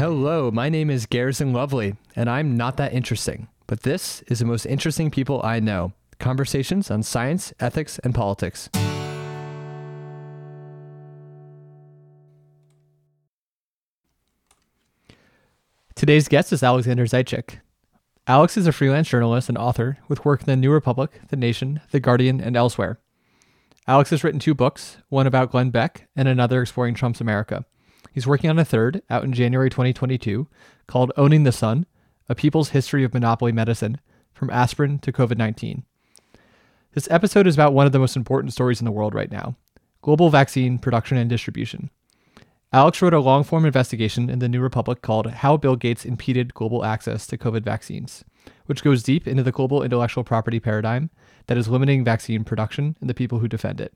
Hello, my name is Garrison Lovely, and I'm not that interesting. But this is the most interesting people I know conversations on science, ethics, and politics. Today's guest is Alexander Zaitchik. Alex is a freelance journalist and author with work in the New Republic, The Nation, The Guardian, and elsewhere. Alex has written two books, one about Glenn Beck and another exploring Trump's America. He's working on a third, out in January 2022, called Owning the Sun A People's History of Monopoly Medicine From Aspirin to COVID 19. This episode is about one of the most important stories in the world right now global vaccine production and distribution. Alex wrote a long form investigation in the New Republic called How Bill Gates Impeded Global Access to COVID Vaccines, which goes deep into the global intellectual property paradigm that is limiting vaccine production and the people who defend it.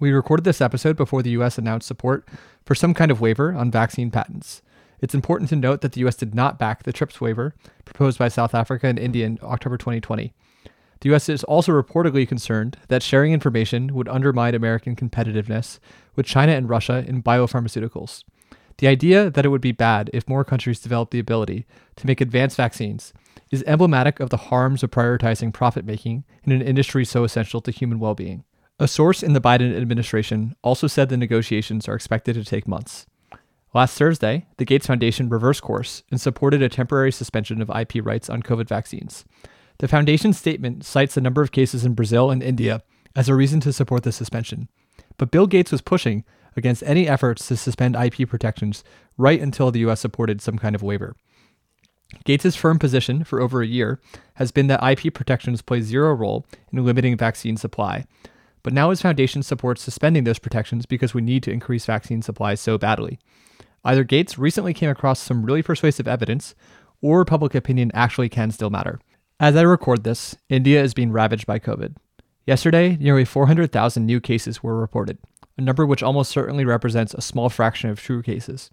We recorded this episode before the US announced support for some kind of waiver on vaccine patents. It's important to note that the US did not back the TRIPS waiver proposed by South Africa and India in October 2020. The US is also reportedly concerned that sharing information would undermine American competitiveness with China and Russia in biopharmaceuticals. The idea that it would be bad if more countries developed the ability to make advanced vaccines is emblematic of the harms of prioritizing profit making in an industry so essential to human well being. A source in the Biden administration also said the negotiations are expected to take months. Last Thursday, the Gates Foundation reversed course and supported a temporary suspension of IP rights on COVID vaccines. The foundation's statement cites a number of cases in Brazil and India as a reason to support the suspension. But Bill Gates was pushing against any efforts to suspend IP protections right until the US supported some kind of waiver. Gates' firm position for over a year has been that IP protections play zero role in limiting vaccine supply, but now his foundation supports suspending those protections because we need to increase vaccine supplies so badly. Either Gates recently came across some really persuasive evidence, or public opinion actually can still matter. As I record this, India is being ravaged by COVID. Yesterday, nearly 400,000 new cases were reported, a number which almost certainly represents a small fraction of true cases.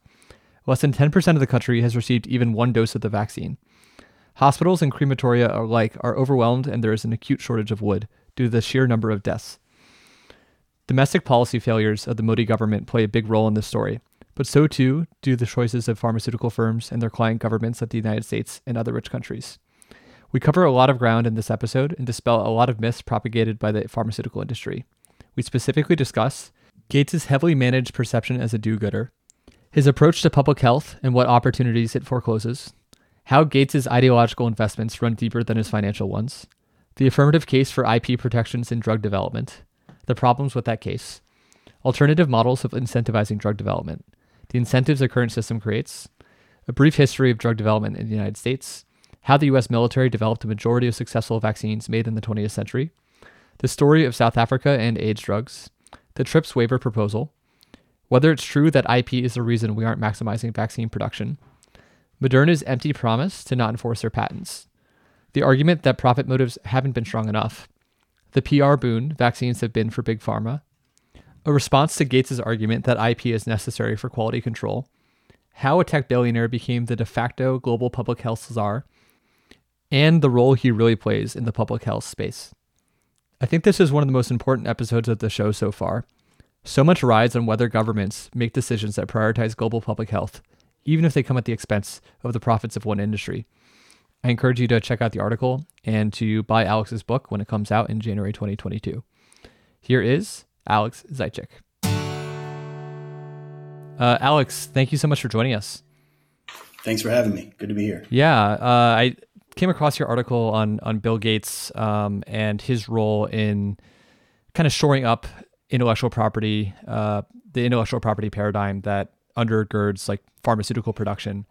Less than 10% of the country has received even one dose of the vaccine. Hospitals and crematoria alike are overwhelmed, and there is an acute shortage of wood due to the sheer number of deaths. Domestic policy failures of the Modi government play a big role in this story, but so too do the choices of pharmaceutical firms and their client governments of the United States and other rich countries. We cover a lot of ground in this episode and dispel a lot of myths propagated by the pharmaceutical industry. We specifically discuss Gates' heavily managed perception as a do gooder, his approach to public health and what opportunities it forecloses, how Gates' ideological investments run deeper than his financial ones, the affirmative case for IP protections in drug development, the problems with that case, alternative models of incentivizing drug development, the incentives the current system creates, a brief history of drug development in the United States, how the US military developed a majority of successful vaccines made in the 20th century, the story of South Africa and AIDS drugs, the TRIPS waiver proposal, whether it's true that IP is the reason we aren't maximizing vaccine production, Moderna's empty promise to not enforce their patents, the argument that profit motives haven't been strong enough, the PR boon vaccines have been for big pharma, a response to Gates' argument that IP is necessary for quality control, how a tech billionaire became the de facto global public health czar, and the role he really plays in the public health space. I think this is one of the most important episodes of the show so far. So much rides on whether governments make decisions that prioritize global public health, even if they come at the expense of the profits of one industry. I encourage you to check out the article and to buy Alex's book when it comes out in January 2022. Here is Alex Zaitchik. Uh, Alex, thank you so much for joining us. Thanks for having me. Good to be here. Yeah, uh, I came across your article on on Bill Gates um, and his role in kind of shoring up intellectual property, uh, the intellectual property paradigm that undergirds like pharmaceutical production,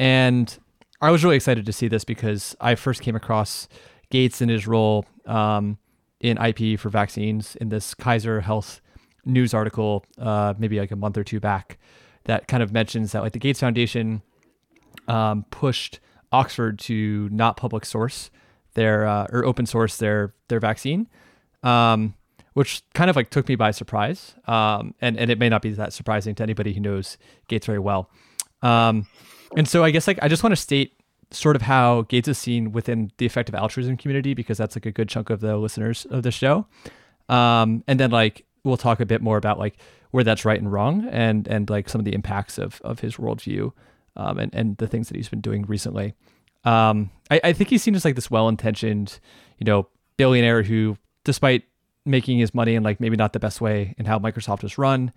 and I was really excited to see this because I first came across Gates and his role um, in IP for vaccines in this Kaiser Health news article, uh, maybe like a month or two back, that kind of mentions that like the Gates Foundation um, pushed Oxford to not public source their uh, or open source their their vaccine, um, which kind of like took me by surprise. Um, and and it may not be that surprising to anybody who knows Gates very well. Um, and so I guess like I just want to state sort of how Gates is seen within the effective altruism community because that's like a good chunk of the listeners of the show. Um, and then like we'll talk a bit more about like where that's right and wrong and and like some of the impacts of of his worldview um, and and the things that he's been doing recently. Um, I, I think he's seen as like this well-intentioned, you know, billionaire who, despite making his money in like maybe not the best way in how Microsoft was run,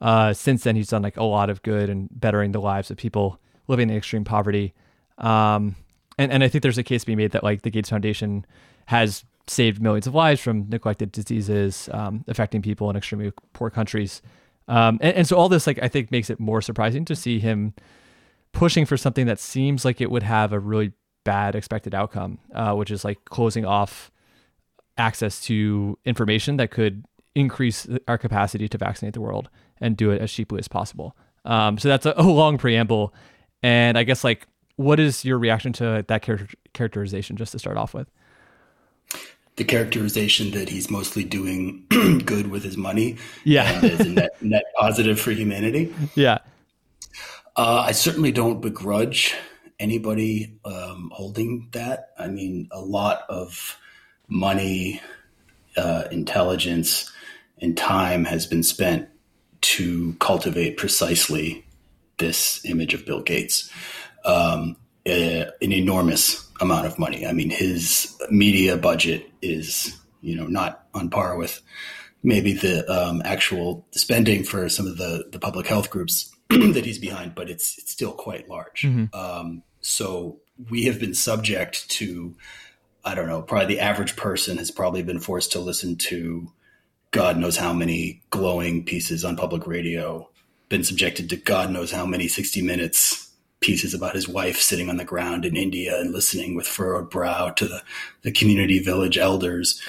uh, since then he's done like a lot of good and bettering the lives of people living in extreme poverty. Um, and and I think there's a case to be made that like the Gates Foundation has saved millions of lives from neglected diseases um, affecting people in extremely poor countries. Um, and, and so all this like I think makes it more surprising to see him pushing for something that seems like it would have a really bad expected outcome, uh, which is like closing off access to information that could increase our capacity to vaccinate the world and do it as cheaply as possible. Um, so that's a, a, long preamble, and I guess like, what is your reaction to that char- characterization? Just to start off with, the characterization that he's mostly doing good with his money, yeah, and is net, net positive for humanity, yeah. Uh, I certainly don't begrudge anybody um, holding that. I mean, a lot of money, uh, intelligence, and time has been spent to cultivate precisely this image of Bill Gates. Um, a, an enormous amount of money. I mean, his media budget is, you know, not on par with maybe the um, actual spending for some of the, the public health groups that he's behind, but it's it's still quite large. Mm-hmm. Um, so we have been subject to, I don't know, probably the average person has probably been forced to listen to God knows how many glowing pieces on public radio, been subjected to God knows how many 60 minutes pieces about his wife sitting on the ground in India and listening with furrowed brow to the, the community village elders.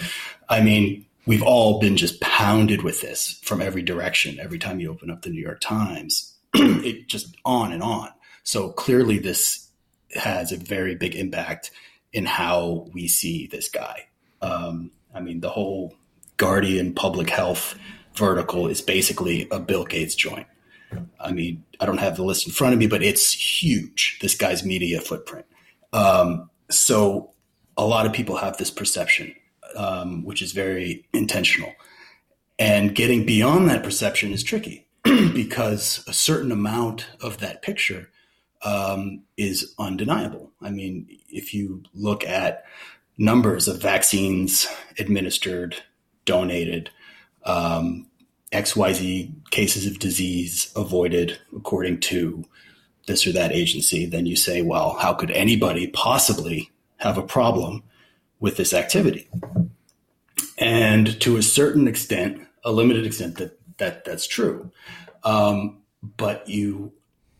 I mean, we've all been just pounded with this from every direction every time you open up the New York Times it just on and on. So clearly, this has a very big impact in how we see this guy. Um, I mean, the whole Guardian public health vertical is basically a Bill Gates joint. I mean, I don't have the list in front of me, but it's huge. This guy's media footprint. Um, so a lot of people have this perception, um, which is very intentional. And getting beyond that perception is tricky because a certain amount of that picture um, is undeniable. I mean, if you look at numbers of vaccines administered, donated, um, XYZ cases of disease avoided according to this or that agency, then you say, well, how could anybody possibly have a problem with this activity? And to a certain extent, a limited extent, that, that that's true. Um, but you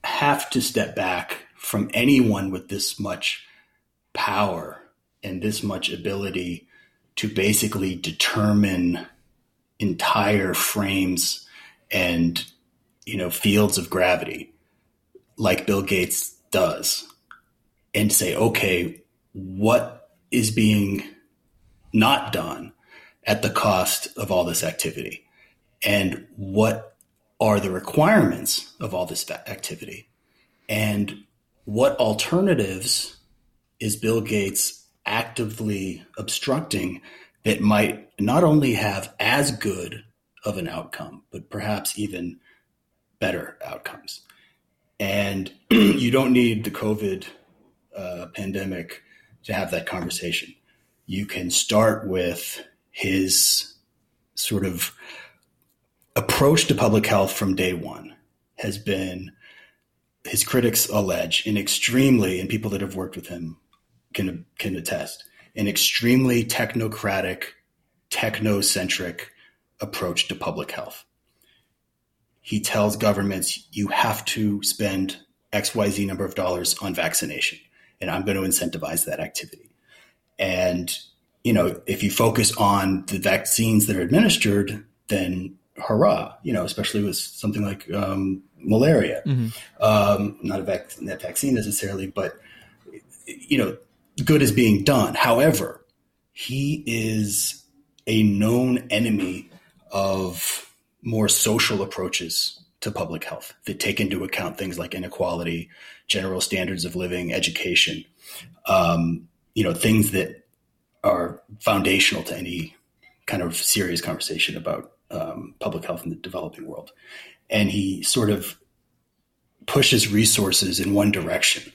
have to step back from anyone with this much power and this much ability to basically determine entire frames and you know fields of gravity like Bill Gates does and say okay what is being not done at the cost of all this activity? And what are the requirements of all this activity? And what alternatives is Bill Gates actively obstructing that might not only have as good of an outcome, but perhaps even better outcomes. And you don't need the COVID uh, pandemic to have that conversation. You can start with his sort of approach to public health from day one has been, his critics allege, an extremely, and people that have worked with him can, can attest, an extremely technocratic, technocentric approach to public health. He tells governments, you have to spend XYZ number of dollars on vaccination, and I'm going to incentivize that activity. And, you know, if you focus on the vaccines that are administered, then hurrah, you know, especially with something like um, malaria. Mm-hmm. Um, not a vac- vaccine necessarily, but, you know, good is being done. However, he is a known enemy of more social approaches to public health that take into account things like inequality, general standards of living, education, um, you know, things that are foundational to any kind of serious conversation about um, public health in the developing world. And he sort of pushes resources in one direction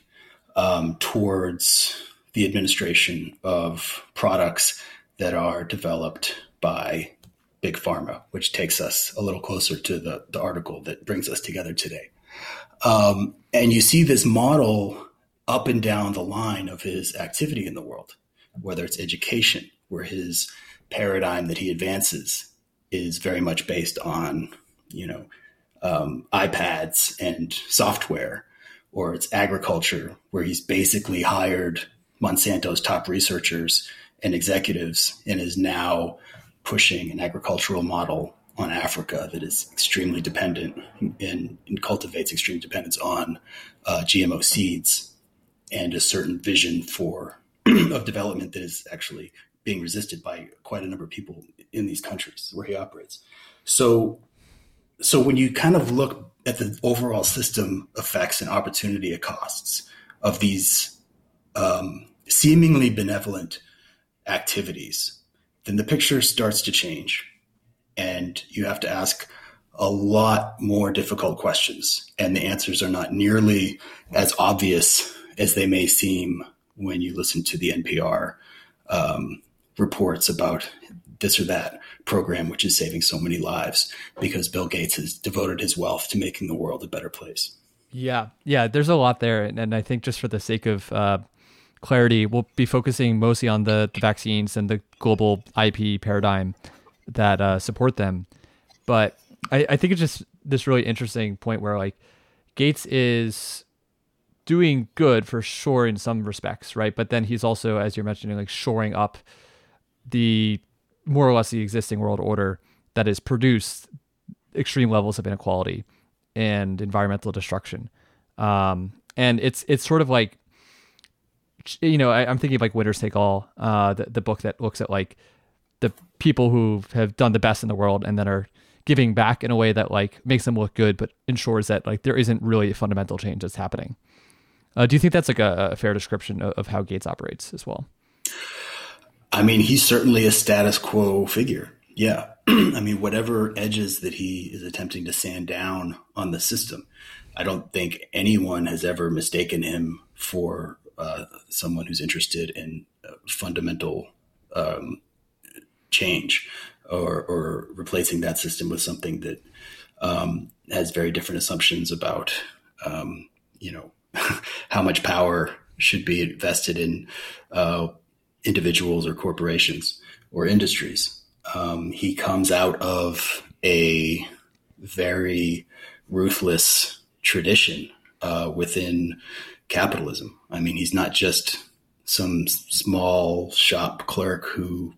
um, towards the administration of products that are developed by big pharma, which takes us a little closer to the, the article that brings us together today. Um, and you see this model up and down the line of his activity in the world, whether it's education, where his paradigm that he advances is very much based on, you know, um, iPads and software, or it's agriculture, where he's basically hired Monsanto's top researchers and executives and is now pushing an agricultural model on Africa that is extremely dependent and, and cultivates extreme dependence on uh, GMO seeds and a certain vision for of development that is actually being resisted by quite a number of people in these countries where he operates. So, so when you kind of look at the overall system effects and opportunity costs of these um, seemingly benevolent activities, then the picture starts to change. And you have to ask a lot more difficult questions. And the answers are not nearly as obvious as they may seem when you listen to the NPR um, reports about this or that program, which is saving so many lives because Bill Gates has devoted his wealth to making the world a better place. Yeah, yeah, there's a lot there. And, and I think just for the sake of uh, clarity, we'll be focusing mostly on the, the vaccines and the global IP paradigm that uh, support them. But I, I think it's just this really interesting point where like Gates is doing good for sure in some respects, right? But then he's also, as you're mentioning, like shoring up the more or less the existing world order that has produced extreme levels of inequality and environmental destruction. Um, and it's it's sort of like you know, I, am thinking of like Winners Take All, uh, the, the book that looks at like the people who have done the best in the world and then are giving back in a way that like makes them look good, but ensures that like there isn't really a fundamental change that's happening. Uh, do you think that's like a, a fair description of, of, how Gates operates as well? I mean, he's certainly a status quo figure. Yeah. I mean, whatever edges that he is attempting to sand down on the system, I don't think anyone has ever mistaken him for uh, someone who's interested in uh, fundamental um, change or, or, replacing that system with something that um, has very different assumptions about, um, you know, how much power should be invested in uh, individuals or corporations or industries. Um, he comes out of a very ruthless tradition uh, within capitalism. I mean, he's not just some small shop clerk who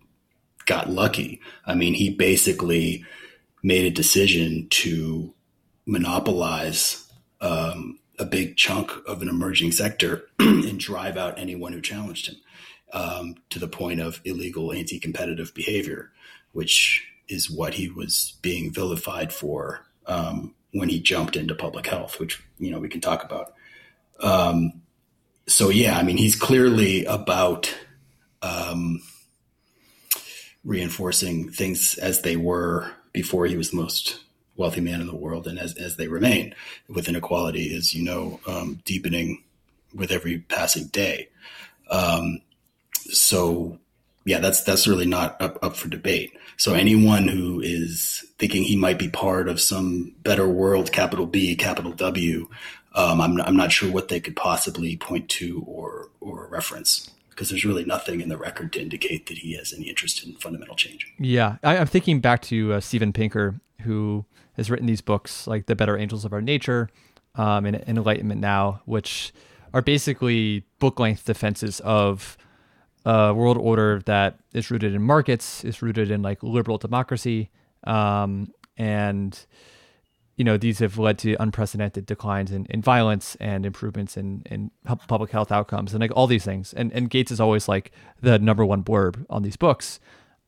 got lucky. I mean, he basically made a decision to monopolize um, a big chunk of an emerging sector and drive out anyone who challenged him um, to the point of illegal anti competitive behavior, which is what he was being vilified for um, when he jumped into public health, which, you know, we can talk about. Um, so yeah, I mean, he's clearly about um, reinforcing things as they were before he was the most wealthy man in the world, and as as they remain, with inequality, is you know, um, deepening with every passing day. Um, so yeah, that's that's really not up, up for debate. So anyone who is thinking he might be part of some better world, capital B, capital W, um, I'm, I'm not sure what they could possibly point to or or reference because there's really nothing in the record to indicate that he has any interest in fundamental change. Yeah, I, am thinking back to uh, Steven Pinker, who has written these books like The Better Angels of Our Nature um, and Enlightenment Now, which are basically book length defenses of a world order that is rooted in markets, is rooted in like liberal democracy, um, and you know, these have led to unprecedented declines in, in violence and improvements in, in public health outcomes and like all these things. And, and Gates is always like the number one blurb on these books.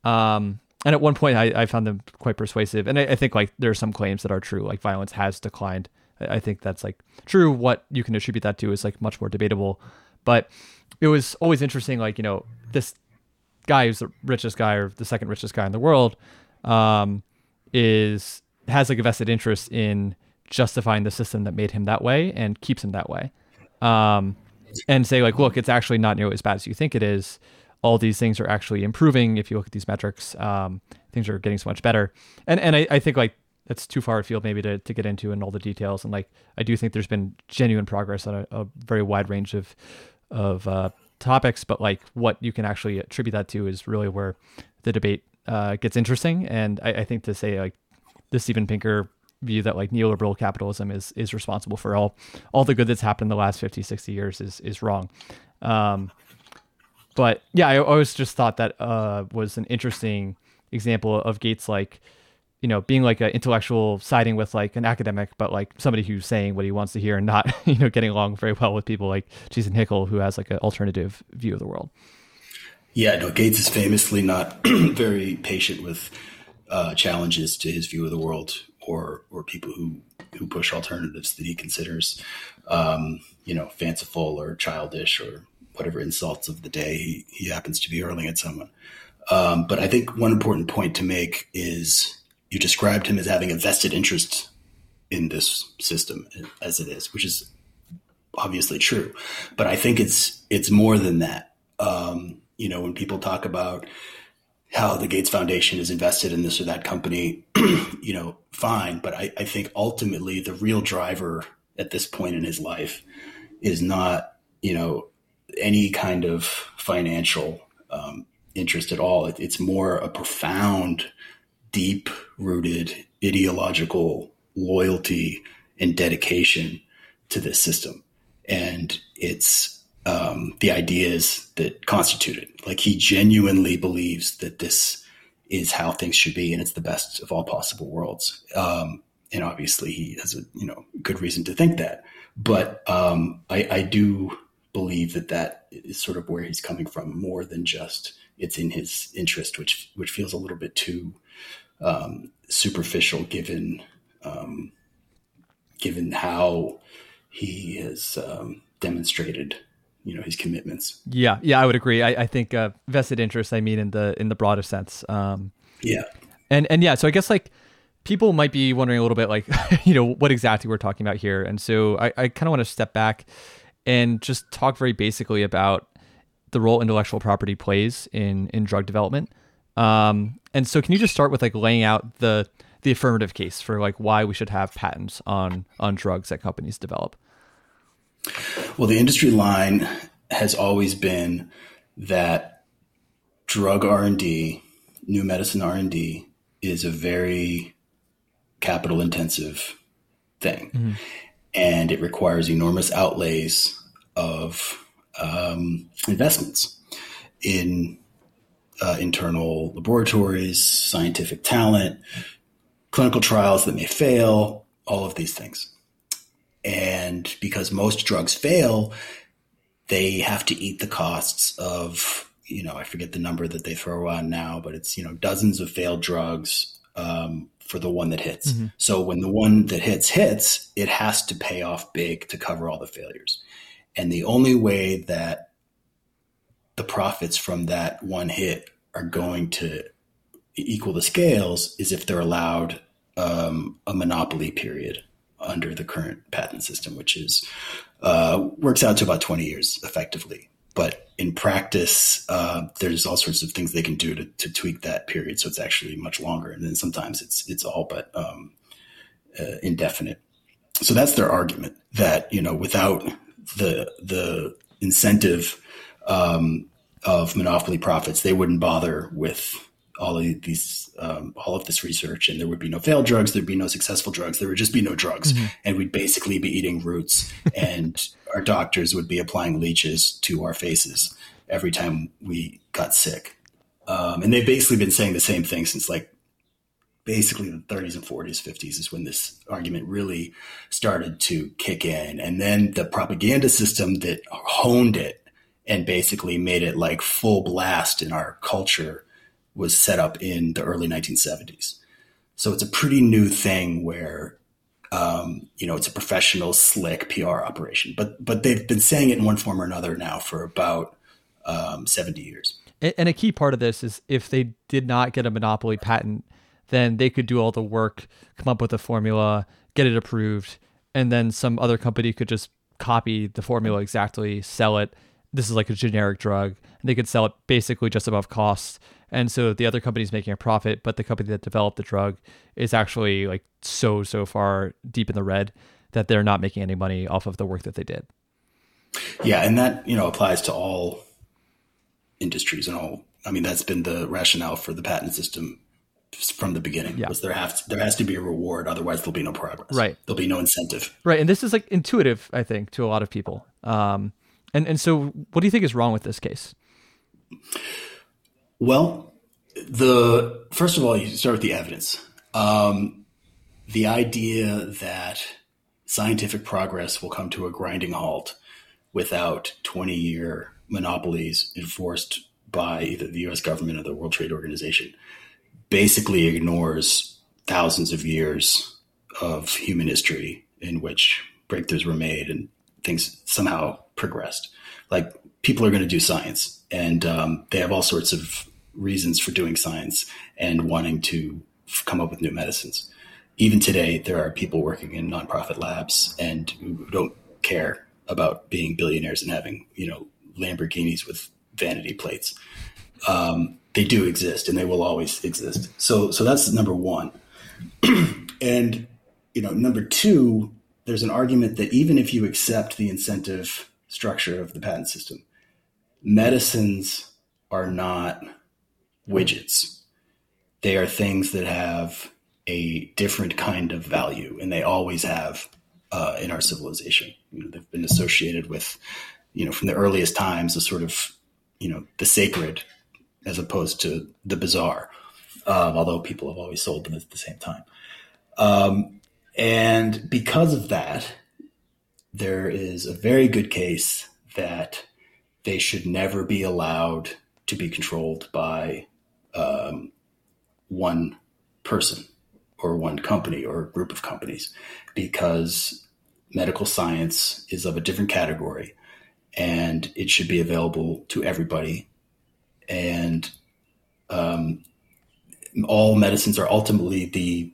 Um, and at one point I, I found them quite persuasive. And I, I, think like there are some claims that are true, like violence has declined. I, think that's like true. What you can attribute that to is like much more debatable. But it was always interesting, like, you know, this guy who's the richest guy or the second richest guy in the world um, is has like a vested interest in justifying the system that made him that way and keeps him that way. Um, and say like, look, it's actually not nearly as bad as you think it is. All these things are actually improving. If you look at these metrics, um, things are getting so much better. And and I, I think like that's too far afield maybe to, to get into in all the details. And like I do think there's been genuine progress on a, a very wide range of of uh, topics, but like what you can actually attribute that to is really where the debate uh, gets interesting. And I, I think to say like the Steven Pinker view that like neoliberal capitalism is is responsible for all all the good that's happened in the last 50 60 years is is wrong. Um but yeah i always just thought that uh was an interesting example of gates like you know being like an intellectual siding with like an academic but like somebody who's saying what he wants to hear and not you know getting along very well with people like jason hickel who has like an alternative view of the world. Yeah no gates is famously not very patient with uh, challenges to his view of the world or or people who who push alternatives that he considers um, you know fanciful or childish or whatever insults of the day he, he happens to be hurling at someone. Um, but I think one important point to make is you described him as having a vested interest in this system as it is, which is obviously true. But I think it's it's more than that. Um, you know, when people talk about how the Gates Foundation is invested in this or that company, you know, fine. But I, I think ultimately the real driver at this point in his life is not, you know, any kind of financial um, interest at all. It, it's more a profound, deep rooted ideological loyalty and dedication to this system. And it's um, the ideas that constitute it. Like he genuinely believes that this is how things should be, and it's the best of all possible worlds. Um, and obviously, he has a you know good reason to think that. But um, I, I do believe that that is sort of where he's coming from, more than just it's in his interest, which which feels a little bit too um, superficial, given um, given how he has um, demonstrated you know his commitments. Yeah, yeah, I would agree. I, I think uh, vested interest. I mean, in the in the broadest sense. Um, yeah, and and yeah, so I guess like people might be wondering a little bit like you know what exactly we're talking about here, and so I, I kind of want to step back and just talk very basically about the role intellectual property plays in in drug development. Um, and so can you just start with like laying out the the affirmative case for like why we should have patents on on drugs that companies develop? Well, the industry line has always been that drug R&D, new medicine R&D is a very capital intensive thing. Mm-hmm. And it requires enormous outlays of um, investments in uh, internal laboratories, scientific talent, clinical trials that may fail, all of these things. And because most drugs fail, they have to eat the costs of, you know, I forget the number that they throw on now, but it's, you know, dozens of failed drugs um, for the one that hits. Mm-hmm. So when the one that hits hits, it has to pay off big to cover all the failures. And the only way that the profits from that one hit are going to equal the scales is if they're allowed um, a monopoly period under the current patent system, which is uh, works out to about 20 years effectively. But in practice, uh, there's all sorts of things they can do to, to, tweak that period, so it's actually much longer. And then sometimes it's it's all but um, uh, indefinite. So that's their argument that you know without the the incentive um, of monopoly profits, they wouldn't bother with all of these um, all of this research and there would be no failed drugs there'd be no successful drugs there would just be no drugs. Mm-hmm. and we'd basically be eating roots and our doctors would be applying leeches to our faces every time we got sick. Um, and they've basically been saying the same thing since like basically the 30s and 40s 50s is when this argument really started to kick in. And then the propaganda system that honed it and basically made it like full blast in our culture was set up in the early 1970s. So it's a pretty new thing where, um, you know, it's a professional, slick PR operation. But but they've been saying it in one form or another now for about um, 70 years. And a key part of this is if they did not get a monopoly patent, then they could do all the work, come up with a formula, get it approved, and then some other company could just copy the formula exactly, sell it. This is like a generic drug, and they could sell it basically just above costs. And so the other company is making a profit, but the company that developed the drug is actually like so so far deep in the red that they're not making any money off of the work that they did. Yeah, and that you know applies to all industries and all. I mean, that's been the rationale for the patent system from the beginning. Yeah. Was there have to, there has to be a reward, otherwise there'll be no progress. Right. There'll be no incentive. Right, and this is like intuitive, I think, to a lot of people. Um, and and so, what do you think is wrong with this case? Well, the first of all, you start with the evidence. Um, the idea that scientific progress will come to a grinding halt without 20 year monopolies enforced by either the US government or the World Trade Organization basically ignores thousands of years of human history in which breakthroughs were made and things somehow progressed. Like people are going to do science and um, they have all sorts of reasons for doing science and wanting to come up with new medicines even today, there are people working in nonprofit labs and who don't care about being billionaires and having, you know, Lamborghinis with vanity plates. Um, they do exist and they will always exist. So, so that's number one. and, you know, number two, there's an argument that even if you accept the incentive structure of the patent system, medicines are not widgets. They are things that have a different kind of value, and they always have uh, in our civilization. You know, they've been associated with, you know, from the earliest times, a sort of, you know, the sacred as opposed to the bazaar. Um, although people have always sold them at the same time. Um, and because of that, there is a very good case that they should never be allowed to be controlled by um, one person or one company or a group of companies because medical science is of a different category and it should be available to everybody. And um, all medicines are ultimately the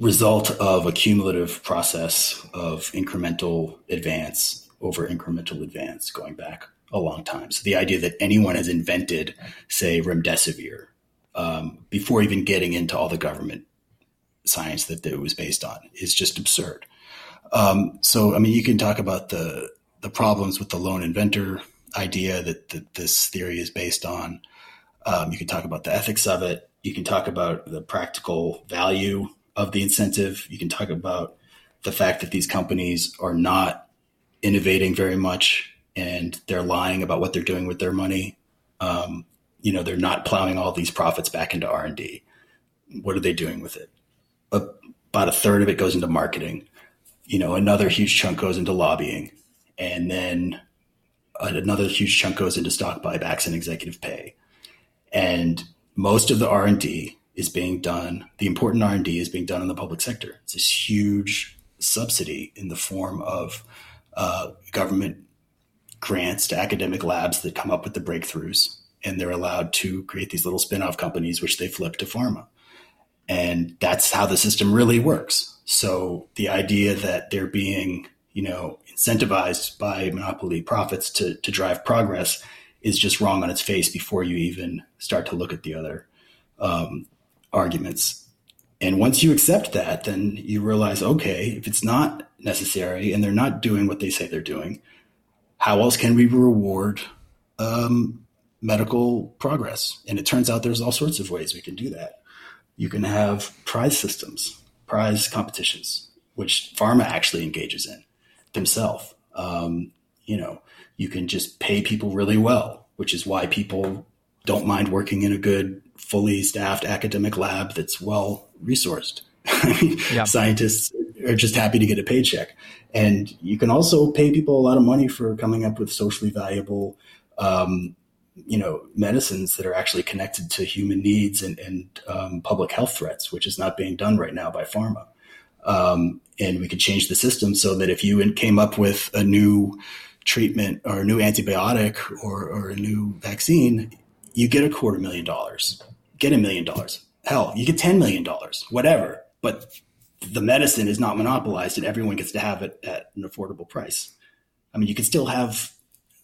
result of a cumulative process of incremental advance over incremental advance going back a long time. So the idea that anyone has invented, say, remdesivir um, before even getting into all the government science that it was based on is just absurd. Um, so, I mean, you can talk about the the problems with the lone inventor idea that, that this theory is based on. Um, you can talk about the ethics of it. You can talk about the practical value of the incentive. You can talk about the fact that these companies are not innovating very much and they're lying about what they're doing with their money. Um, you know, they're not plowing all these profits back into R and D. What are they doing with it? about a third of it goes into marketing. You know, another huge chunk goes into lobbying, and then another huge chunk goes into stock buybacks and executive pay. And most of the R and D is being done. The important R and D is being done in the public sector. It's this huge subsidy in the form of uh, government grants to academic labs that come up with the breakthroughs, and they're allowed to create these little spin-off companies, which they flip to pharma. And that's how the system really works. So the idea that they're being, you know, incentivized by monopoly profits to, to drive progress is just wrong on its face before you even start to look at the other um, arguments. And once you accept that, then you realize, okay, if it's not necessary and they're not doing what they say they're doing, how else can we reward um, medical progress? And it turns out there's all sorts of ways we can do that you can have prize systems, prize competitions, which pharma actually engages in themselves. Um, you know, you can just pay people really well, which is why people don't mind working in a good, fully staffed academic lab that's well resourced. I mean, yeah. scientists are just happy to get a paycheck. And you can also pay people a lot of money for coming up with socially valuable um, you know medicines that are actually connected to human needs and, and um, public health threats, which is not being done right now by pharma. Um, and we could change the system so that if you came up with a new treatment or a new antibiotic or, or a new vaccine, you get a quarter million dollars, get a million dollars. Hell, you get $10 million, whatever. But the medicine is not monopolized and everyone gets to have it at an affordable price. I mean, you can still have,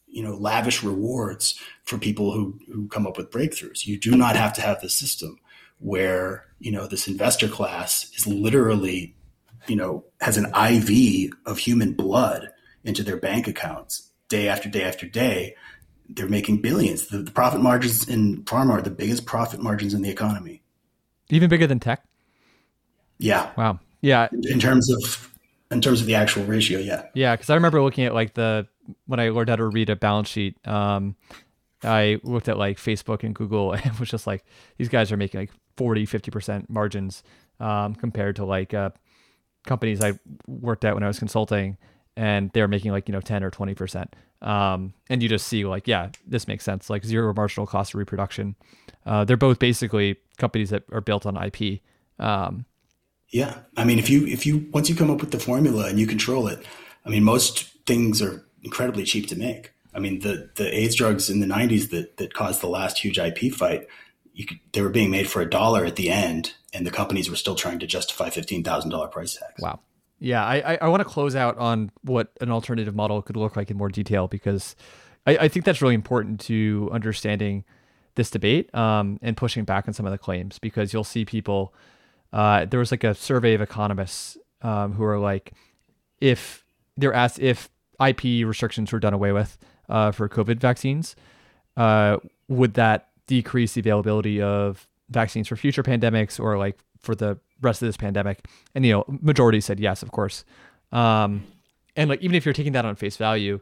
you know, lavish rewards for people who, who come up with breakthroughs. You do not have to have the system where, you know, this investor class is literally, you know, has an IV of human blood into their bank accounts day after day after day. They're making billions. The, the profit margins in pharma are the biggest profit margins in the economy. Even bigger than tech? Yeah. Wow. Yeah. In terms of in terms of the actual ratio, yeah. Yeah, because I remember looking at like the when I learned how to read a balance sheet. Um, I looked at like Facebook and Google and was just like, these guys are making like 40, 50% margins um, compared to like uh, companies I worked at when I was consulting and they're making like, you know, 10 or 20%. Um, and you just see like, yeah, this makes sense. Like zero marginal cost of reproduction. Uh, they're both basically companies that are built on IP. Um, yeah, I mean, if you if you once you come up with the formula and you control it, I mean, most things are incredibly cheap to make. I mean, the the AIDS drugs in the '90s that that caused the last huge IP fight, could, they were being made for a dollar at the end, and the companies were still trying to justify fifteen thousand dollar price tags. Wow. Yeah, I I want to close out on what an alternative model could look like in more detail because I, I think that's really important to understanding this debate um, and pushing back on some of the claims because you'll see people uh, there was like a survey of economists um, who are like, if they're asked if IP restrictions were done away with uh, for COVID vaccines, uh, would that decrease the availability of vaccines for future pandemics or like for the rest of this pandemic? And you know, majority said yes, of course. Um, and like even if you're taking that on face value,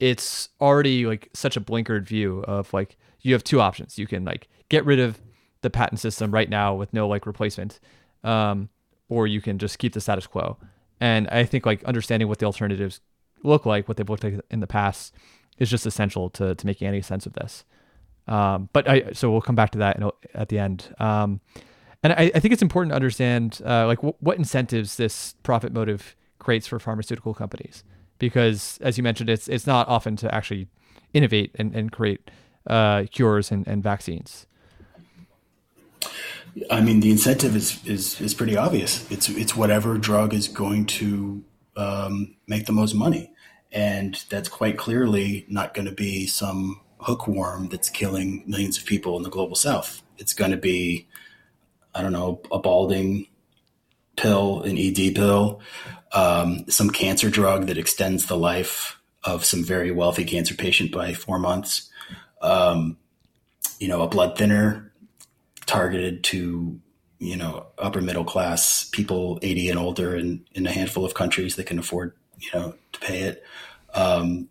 it's already like such a blinkered view of like you have two options. You can like get rid of the patent system right now with no like replacement um, or you can just keep the status quo. And I think like understanding what the alternatives look like, what they've looked like in the past, is just essential to to making any sense of this. Um, but I so we'll come back to that in, at the end. Um, and I, I, think it's important to understand uh, like w- what incentives this profit motive creates for pharmaceutical companies, because as you mentioned, it's it's not often to actually innovate and, and create uh, cures and, and vaccines. I mean, the incentive is, is, is pretty obvious. It's, it's whatever drug is going to um, make the most money. And that's quite clearly not going to be some hookworm that's killing millions of people in the global south. It's going to be, I don't know, a balding pill, an ED pill, um, some cancer drug that extends the life of some very wealthy cancer patient by four months. Um, you know, a blood thinner targeted to you know upper middle class people 80 and older in, in a handful of countries that can afford you know to pay it um,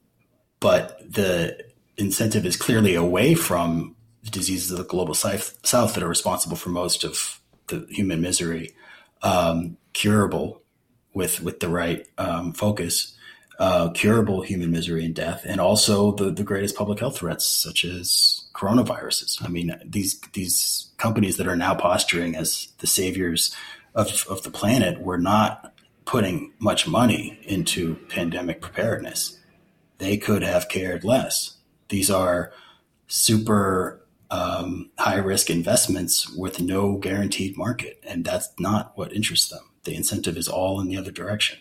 but the incentive is clearly away from diseases of the global south, that are responsible for most of the human misery um, curable with with the right um, focus uh, curable human misery and death and also the, the greatest public health threats such as coronaviruses. I mean, these these companies that are now posturing as the saviors of, of the planet were not putting much money into pandemic preparedness. They could have cared less. These are super um, high risk investments with no guaranteed market, and that's not what interests them. The incentive is all in the other direction,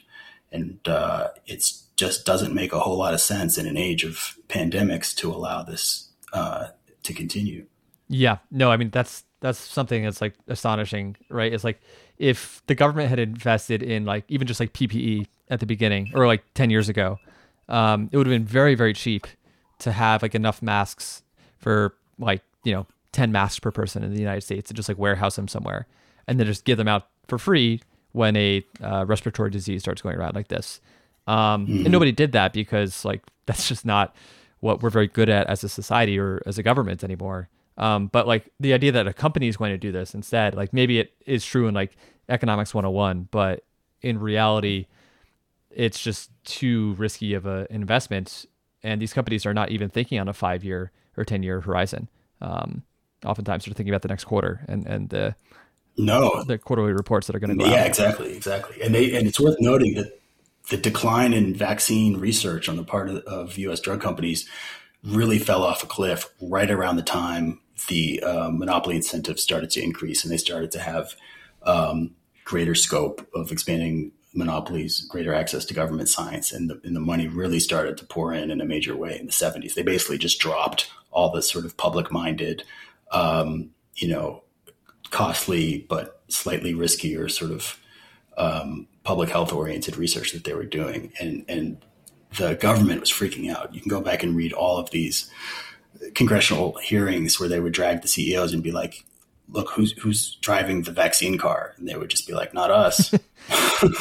and uh, it just doesn't make a whole lot of sense in an age of pandemics to allow this uh, to continue. Yeah, no, I mean that's that's something that's like astonishing, right? It's like if the government had invested in like even just like PPE at the beginning or like 10 years ago, um, it would have been very, very cheap to have like enough masks for like, you know, 10 masks per person in the United States to just like warehouse them somewhere and then just give them out for free when a uh, respiratory disease starts going around like this. Um, mm-hmm. And nobody did that because like that's just not what we're very good at as a society or as a government anymore. Um, but like the idea that a company is going to do this instead, like maybe it is true in like economics 101, but in reality, it's just too risky of an investment. And these companies are not even thinking on a five year or 10 year horizon. Um, oftentimes they're thinking about the next quarter and, and the, no, the quarterly reports that are going to go Yeah, out. exactly. Exactly. And they, and it's worth noting that the decline in vaccine research on the part of, of U.S. drug companies really fell off a cliff right around the time the uh, monopoly incentives started to increase and they started to have um, greater scope of expanding monopolies, greater access to government science, and the, and the money really started to pour in in a major way in the 70s. They basically just dropped all the sort of public minded, um, you know, costly but slightly riskier sort of um, public health oriented research that they were doing. And, and the government was freaking out. You can go back and read all of these congressional hearings where they would drag the CEOs and be like, look who's who's driving the vaccine car and they would just be like not us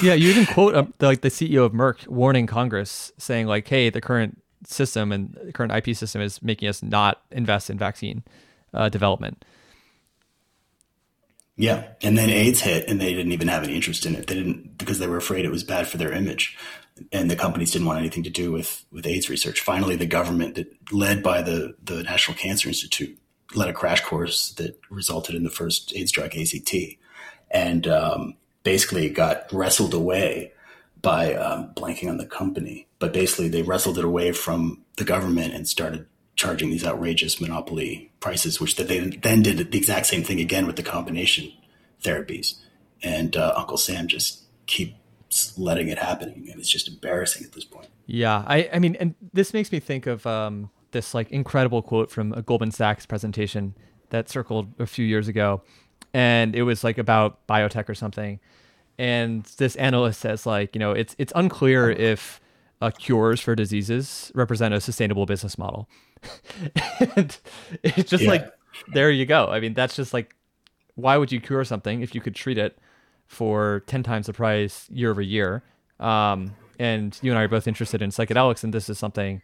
yeah you even quote um, the, like the ceo of merck warning congress saying like hey the current system and the current ip system is making us not invest in vaccine uh, development. Yeah and then aids hit and they didn't even have any interest in it. They didn't because they were afraid it was bad for their image and the companies didn't want anything to do with with aids research. Finally the government that led by the the national cancer institute led a crash course that resulted in the first AIDS drug AZT, and um, basically got wrestled away by um, blanking on the company. But basically, they wrestled it away from the government and started charging these outrageous monopoly prices, which they then did the exact same thing again with the combination therapies. And uh, Uncle Sam just keeps letting it happen, and it's just embarrassing at this point. Yeah, I, I mean, and this makes me think of um, this like incredible quote from a Goldman Sachs presentation that circled a few years ago, and it was like about biotech or something. And this analyst says like, you know, it's it's unclear if uh, cures for diseases represent a sustainable business model. and it's just yeah. like there you go. I mean, that's just like why would you cure something if you could treat it for 10 times the price year over year? Um, and you and I are both interested in psychedelics, and this is something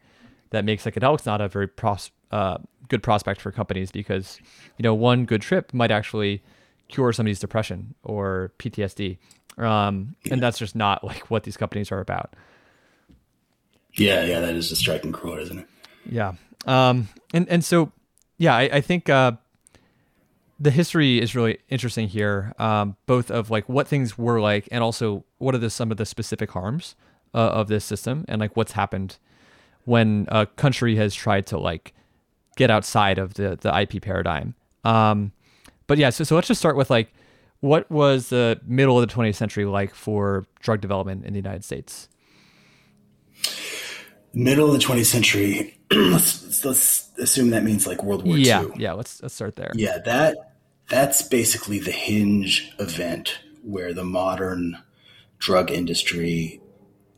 that makes psychedelics not a very pros- uh, good prospect for companies because you know one good trip might actually cure somebody's depression or PTSD, um, and that's just not like what these companies are about. Yeah, yeah, that is a striking quote, isn't it? Yeah, um, and and so yeah, I, I think uh, the history is really interesting here, um, both of like what things were like, and also what are the some of the specific harms uh, of this system, and like what's happened when a country has tried to like get outside of the the IP paradigm. Um, but yeah, so so let's just start with like what was the middle of the 20th century like for drug development in the United States? Middle of the 20th century. let's, let's assume that means like World War yeah, II. Yeah, let's let's start there. Yeah, that that's basically the hinge event where the modern drug industry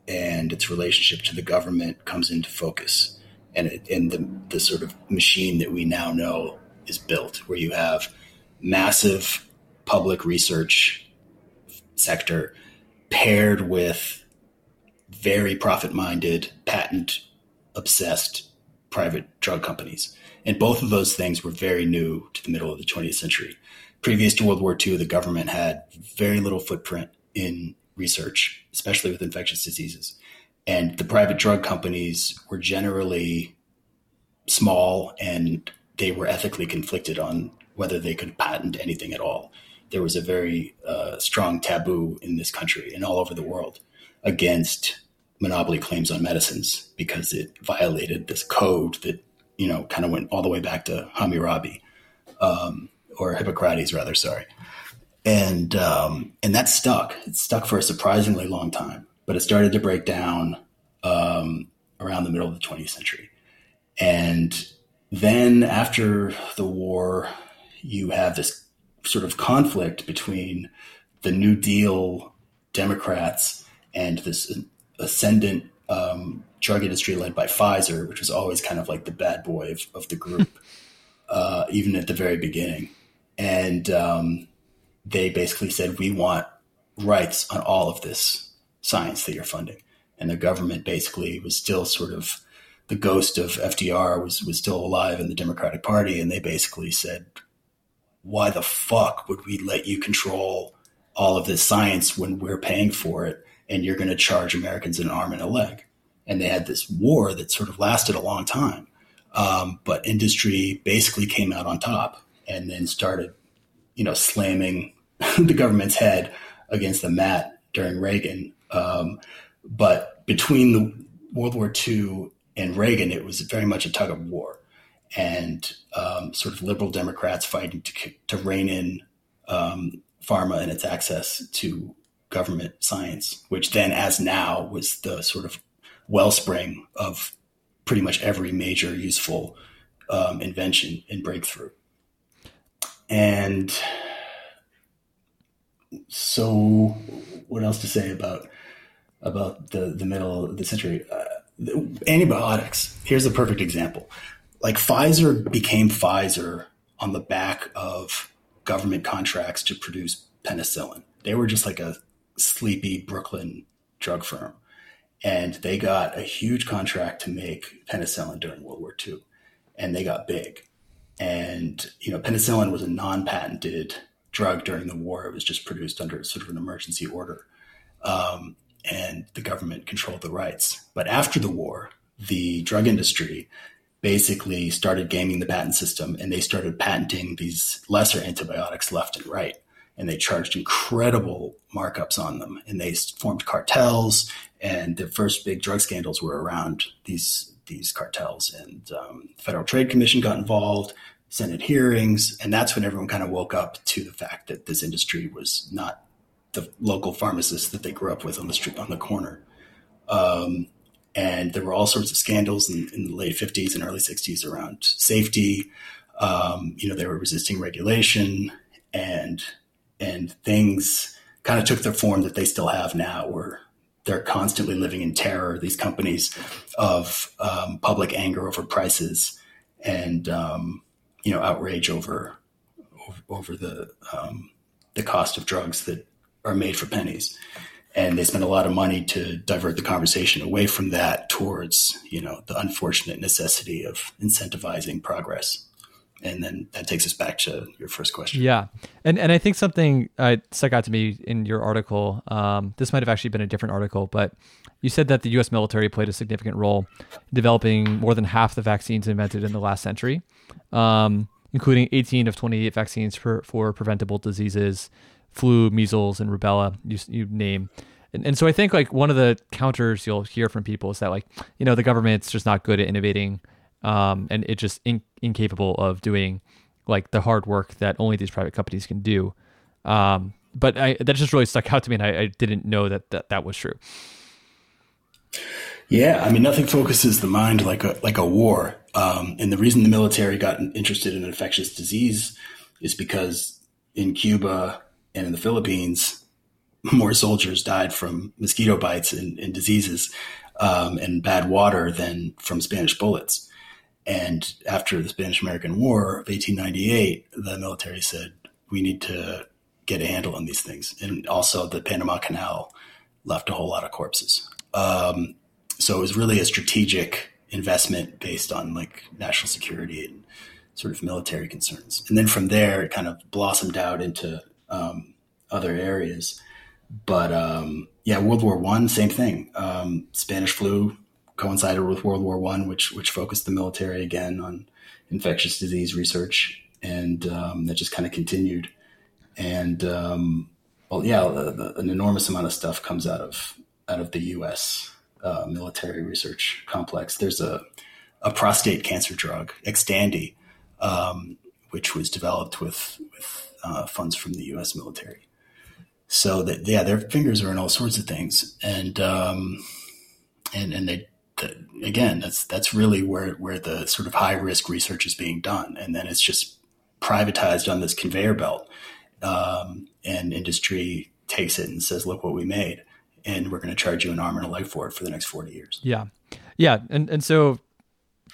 and its relationship to the government comes into focus. And, it, and the, the sort of machine that we now know is built, where you have massive public research sector paired with very profit minded, patent obsessed private drug companies. And both of those things were very new to the middle of the 20th century. Previous to World War II, the government had very little footprint in research, especially with infectious diseases. And the private drug companies were generally small and they were ethically conflicted on whether they could patent anything at all. There was a very uh, strong taboo in this country and all over the world against monopoly claims on medicines because it violated this code that you know kind of went all the way back to Hammurabi um, or Hippocrates, rather. Sorry, and um, and that stuck. It stuck for a surprisingly long time, but it started to break down um, around the middle of the 20th century. And then after the war, you have this sort of conflict between the New Deal Democrats and this ascendant um, drug industry led by Pfizer, which was always kind of like the bad boy of, of the group, uh, even at the very beginning. And um, they basically said, we want rights on all of this science that you're funding. And the government basically was still sort of the ghost of FDR was, was still alive in the Democratic Party. And they basically said, why the fuck would we let you control all of this science when we're paying for it and you're going to charge Americans an arm and a leg? And they had this war that sort of lasted a long time. Um, but industry basically came out on top and then started, you know, slamming the government's head against the mat during Reagan. Um, but between the World War II and Reagan, it was very much a tug of war. and um, sort of liberal Democrats fighting to, to rein in um, pharma and its access to government science, which then, as now, was the sort of wellspring of pretty much every major useful um, invention and breakthrough. And so, what else to say about about the the middle of the century? Uh, antibiotics. Here's a perfect example. Like Pfizer became Pfizer on the back of government contracts to produce penicillin. They were just like a sleepy Brooklyn drug firm. And they got a huge contract to make penicillin during World War II. And they got big. And, you know, penicillin was a non patented drug during the war. It was just produced under sort of an emergency order. Um, and the government controlled the rights. But after the war, the drug industry basically started gaming the patent system and they started patenting these lesser antibiotics left and right and they charged incredible markups on them and they formed cartels and the first big drug scandals were around these these cartels and um, federal trade commission got involved senate hearings and that's when everyone kind of woke up to the fact that this industry was not the local pharmacist that they grew up with on the street on the corner um, and there were all sorts of scandals in, in, the late 50s and early 60s around safety um, you know they were resisting regulation and and things kind of took the form that they still have now, where they're constantly living in terror. These companies of um, public anger over prices and um, you know outrage over over the um, the cost of drugs that are made for pennies, and they spend a lot of money to divert the conversation away from that towards you know the unfortunate necessity of incentivizing progress and then that takes us back to your first question. Yeah, and and I think something uh, stuck out to me in your article. Um, this might have actually been a different article, but you said that the U.S. military played a significant role in developing more than half the vaccines invented in the last century, um, including 18 of 28 vaccines for for preventable diseases, flu, measles, and rubella. You you name. And, and so I think like one of the counters you'll hear from people is that like you know the government's just not good at innovating um, and it just in, incapable of doing like the hard work that only these private companies can do. Um, but I, that just really stuck out to me, and I, I didn't know that, that that was true. Yeah, I mean, nothing focuses the mind like a like a war. Um, and the reason the military got interested in infectious disease is because in Cuba and in the Philippines, more soldiers died from mosquito bites and, and diseases um, and bad water than from Spanish bullets. And after the Spanish American War of 1898, the military said, we need to get a handle on these things. And also, the Panama Canal left a whole lot of corpses. Um, so it was really a strategic investment based on like national security and sort of military concerns. And then from there, it kind of blossomed out into um, other areas. But um, yeah, World War One, same thing. Um, Spanish flu coincided with World War One, which which focused the military again on infectious disease research, and um, that just kind of continued. And um, well, yeah, the, the, an enormous amount of stuff comes out of out of the U.S. Uh, military research complex. There's a a prostate cancer drug, Xtandi, um, which was developed with with uh, funds from the U.S. military. So that yeah, their fingers are in all sorts of things, and um, and and they again, that's that's really where where the sort of high risk research is being done, and then it's just privatized on this conveyor belt, um, and industry takes it and says, "Look what we made." And we're going to charge you an arm and a leg for it for the next 40 years. Yeah. Yeah. And, and so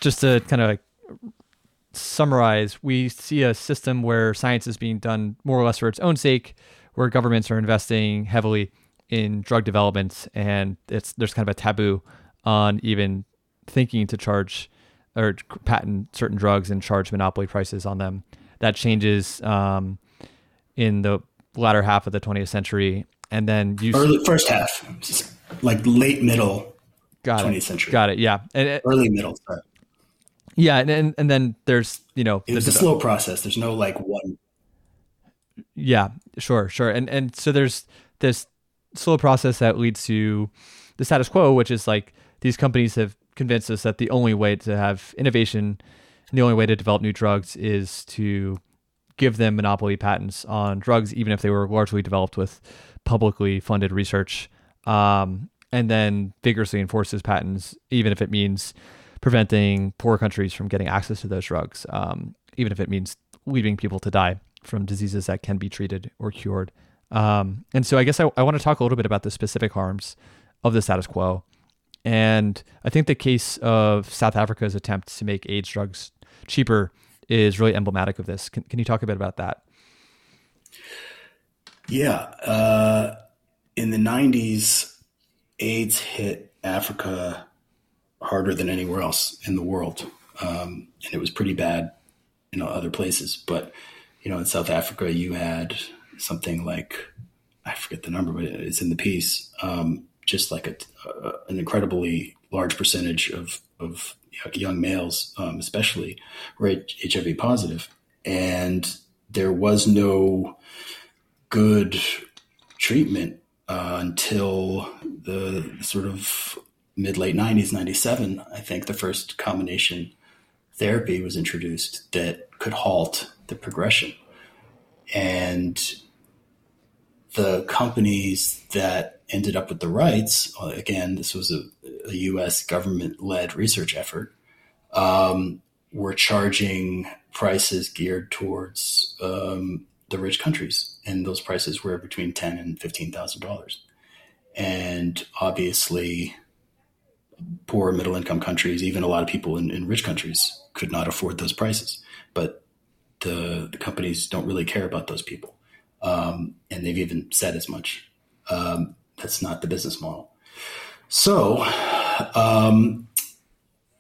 just to kind of summarize, we see a system where science is being done more or less for its own sake, where governments are investing heavily in drug development, and it's there's kind of a taboo on even thinking to charge or patent certain drugs and charge monopoly prices on them. That changes um, in the latter half of the 20th century, and then you early first half, like late middle got 20th it. century. Got it. Yeah, and it, early middle. Sorry. Yeah, and, and and then there's you know it's a slow process. There's no like one. Yeah, sure, sure, and and so there's this slow process that leads to the status quo, which is like these companies have convinced us that the only way to have innovation And the only way to develop new drugs is to give them monopoly patents on drugs, even if they were largely developed with publicly funded research. Um, and then vigorously enforce those patents, even if it means preventing poor countries from getting access to those drugs, um, even if it means leaving people to die from diseases that can be treated or cured. Um, and so I guess I, I want to talk a little bit about the specific harms of the status quo. And I think the case of South Africa's attempt to make AIDS drugs cheaper is really emblematic of this. Can, can you talk a bit about that? Yeah. Uh, in the 90s, AIDS hit Africa harder than anywhere else in the world. Um, and it was pretty bad in other places. But, you know, in South Africa, you had something like, I forget the number, but it's in the piece, um, just like a, uh, an incredibly large percentage of, of young males, um, especially, were HIV positive. And there was no good treatment uh, until the sort of mid late 90s, 97. I think the first combination therapy was introduced that could halt the progression. And the companies that ended up with the rights, uh, again, this was a, a US government led research effort, um, were charging prices geared towards um, the rich countries. And those prices were between ten and $15,000. And obviously, poor middle income countries, even a lot of people in, in rich countries, could not afford those prices. But the, the companies don't really care about those people. Um, and they've even said as much. Um, that's not the business model. So, um,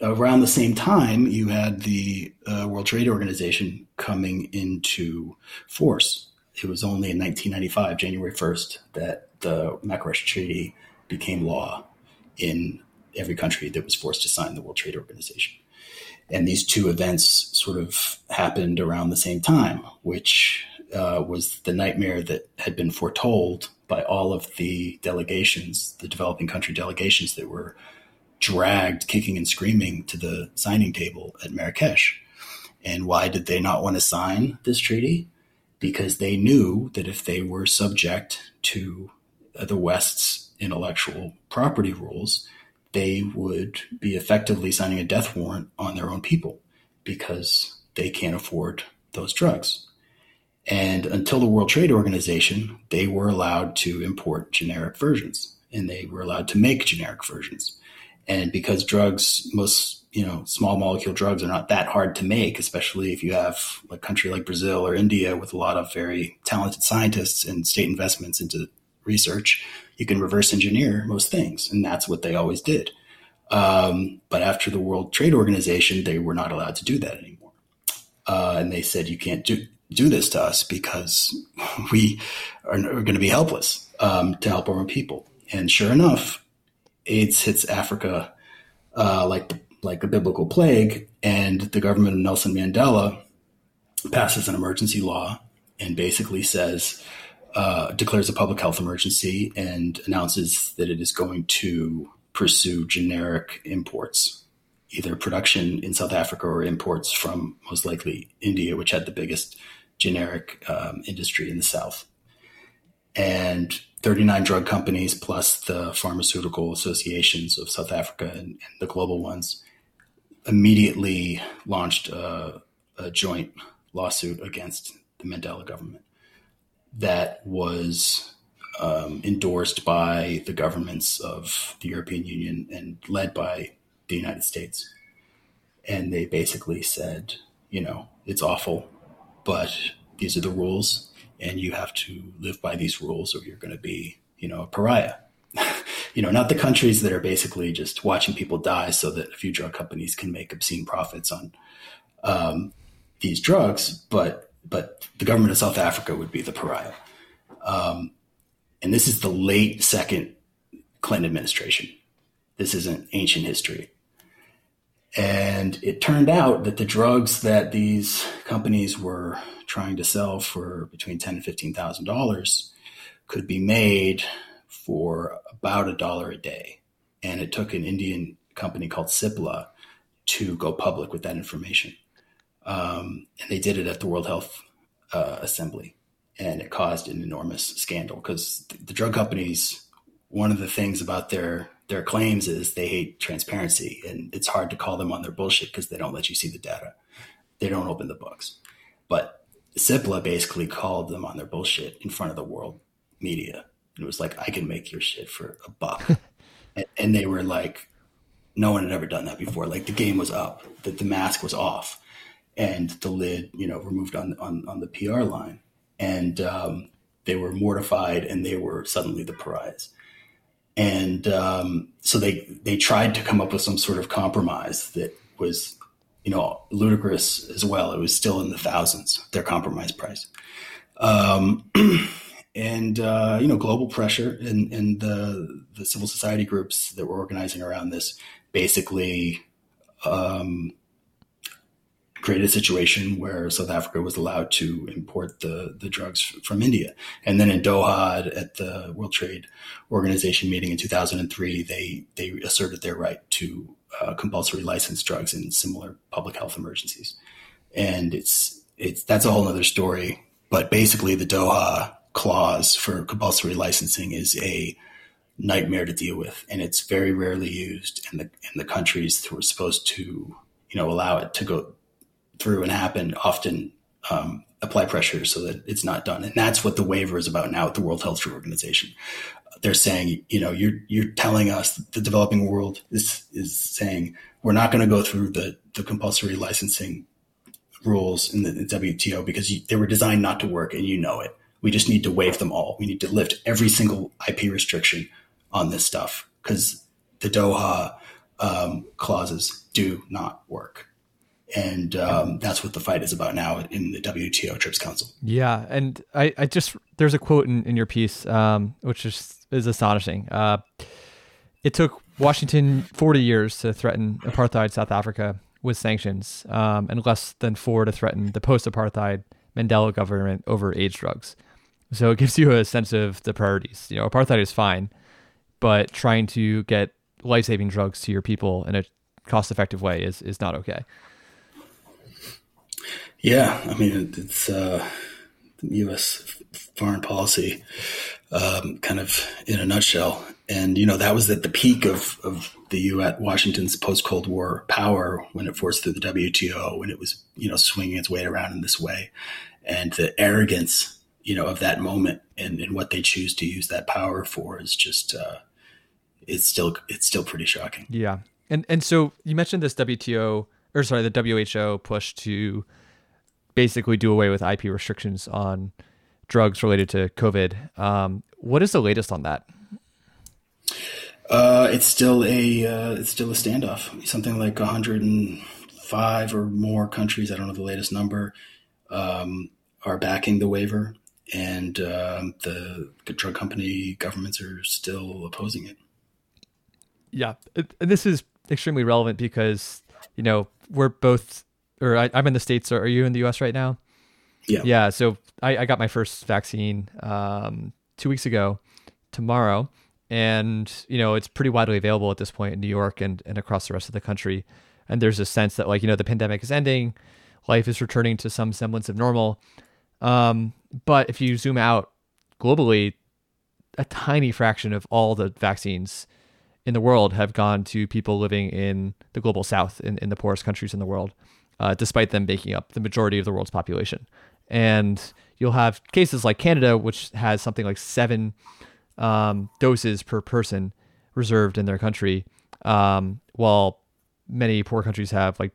around the same time, you had the uh, World Trade Organization coming into force. It was only in 1995, January 1st, that the Marrakesh Treaty became law in every country that was forced to sign the World Trade Organization. And these two events sort of happened around the same time, which uh, was the nightmare that had been foretold by all of the delegations, the developing country delegations that were dragged kicking and screaming to the signing table at Marrakesh. And why did they not want to sign this treaty? Because they knew that if they were subject to the West's intellectual property rules, they would be effectively signing a death warrant on their own people because they can't afford those drugs. And until the World Trade Organization, they were allowed to import generic versions and they were allowed to make generic versions. And because drugs, most, you know, small molecule drugs are not that hard to make, especially if you have a country like Brazil or India with a lot of very talented scientists and state investments into research, you can reverse engineer most things. And that's what they always did. Um, but after the World Trade Organization, they were not allowed to do that anymore. Uh, and they said, you can't do, do this to us because we are, are going to be helpless um, to help our own people. And sure enough, AIDS hits Africa uh, like like a biblical plague, and the government of Nelson Mandela passes an emergency law and basically says uh, declares a public health emergency and announces that it is going to pursue generic imports, either production in South Africa or imports from most likely India, which had the biggest generic um, industry in the South. And 39 drug companies plus the pharmaceutical associations of South Africa and, and the global ones immediately launched a, a joint lawsuit against the Mandela government that was um, endorsed by the governments of the European Union and led by the United States. And they basically said, you know, it's awful, but these are the rules, and you have to live by these rules, or you're going to be, you know, a pariah. you know, not the countries that are basically just watching people die so that a few drug companies can make obscene profits on um, these drugs, but but the government of South Africa would be the pariah. Um, and this is the late second Clinton administration. This isn't ancient history. And it turned out that the drugs that these companies were trying to sell for between ten and fifteen thousand dollars could be made for about a dollar a day. And it took an Indian company called Cipla to go public with that information. um, and they did it at the World Health uh, Assembly, and it caused an enormous scandal because the, the drug companies. One of the things about their their claims is they hate transparency, and it's hard to call them on their bullshit because they don't let you see the data. They don't open the books. But CIPLA basically called them on their bullshit in front of the world media. It was like, I can make your shit for a buck. and, and, they were like, no one had ever done that before. Like the game was up, that the mask was off, and the lid, you know, removed on on, on the PR line, and um, they were mortified, and they were suddenly the pariahs. And um, so they they tried to come up with some sort of compromise that was, you know, ludicrous as well. It was still in the thousands, their compromise price. Um, and uh, you know global pressure and, and the the civil society groups that were organizing around this basically um, created a situation where South Africa was allowed to import the the drugs from India, and then in Doha at the World Trade Organization meeting in 2003, they they asserted their right to uh, compulsory license drugs in similar public health emergencies, and it's it's that's a whole other story. But basically, the Doha clause for compulsory licensing is a nightmare to deal with, and it's very rarely used in the in the countries who are supposed to you know allow it to go through and happen. Often um, apply pressure so that it's not done, and that's what the waiver is about now at the World Health Organization. They're saying, you know, you're you're telling us the developing world is is saying we're not going to go through the the compulsory licensing rules in the, WTO because you, they were designed not to work, and you know it we just need to waive them all. We need to lift every single IP restriction on this stuff because the Doha um, clauses do not work. And um, that's what the fight is about now in the WTO TRIPS Council. Yeah, and I, I just there's a quote in, in your piece um, which is is astonishing. Uh, it took Washington 40 years to threaten apartheid South Africa with sanctions, um, and less than four to threaten the post-apartheid Mandela government over AIDS drugs. So it gives you a sense of the priorities. You know, apartheid is fine, but trying to get life saving drugs to your people in a cost effective way is, is not okay. Yeah. I mean, it's uh, U.S. foreign policy um, kind of in a nutshell. And, you know, that was at the peak of, of the U.S. Washington's post Cold War power when it forced through the WTO, when it was, you know, swinging its weight around in this way. And the arrogance you know, of that moment and, and what they choose to use that power for is just, uh, it's still, it's still pretty shocking. Yeah. And, and so you mentioned this WTO or sorry, the WHO push to basically do away with IP restrictions on drugs related to COVID. Um, what is the latest on that? Uh, it's still a uh, it's still a standoff. Something like 105 or more countries. I don't know the latest number. Um, are backing the waiver and um, the drug company governments are still opposing it. Yeah, and this is extremely relevant because you know we're both, or I, am in the states. Are you in the U.S. right now? Yeah. Yeah. So I, I got my first vaccine um, two weeks ago. Tomorrow, and you know it's pretty widely available at this point in New York and and across the rest of the country. And there's a sense that like you know the pandemic is ending, life is returning to some semblance of normal. Um, but if you zoom out globally, a tiny fraction of all the vaccines in the world have gone to people living in the global south, in, in the poorest countries in the world, uh, despite them making up the majority of the world's population. And you'll have cases like Canada, which has something like seven um, doses per person reserved in their country, um, while many poor countries have like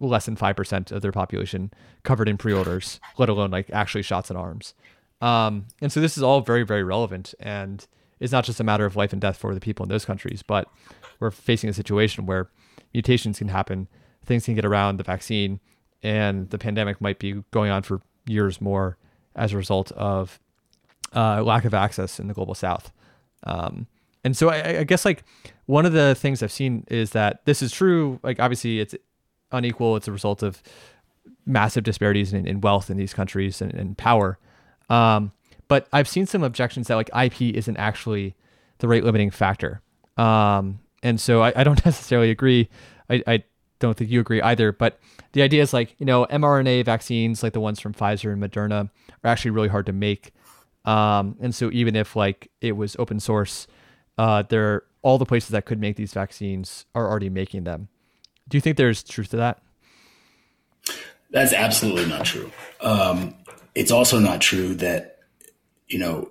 less than 5% of their population covered in pre-orders, let alone like actually shots in arms. Um, and so this is all very, very relevant. And it's not just a matter of life and death for the people in those countries, but we're facing a situation where mutations can happen, things can get around the vaccine, and the pandemic might be going on for years more as a result of uh, lack of access in the global south. Um, and so I, I, guess like one of the things I've seen is that this is true. Like obviously it's unequal. It's a result of massive disparities in, in wealth in these countries and, and power. Um, but I've seen some objections that like IP isn't actually the rate limiting factor. Um, and so I, I, don't necessarily agree. I, I, don't think you agree either. But the idea is like you know mRNA vaccines like the ones from Pfizer and Moderna are actually really hard to make. Um, and so even if like it was open source, uh, there all the places that could make these vaccines are already making them. Do you think there's truth to that? That's absolutely not true. Um, it's also not true that you know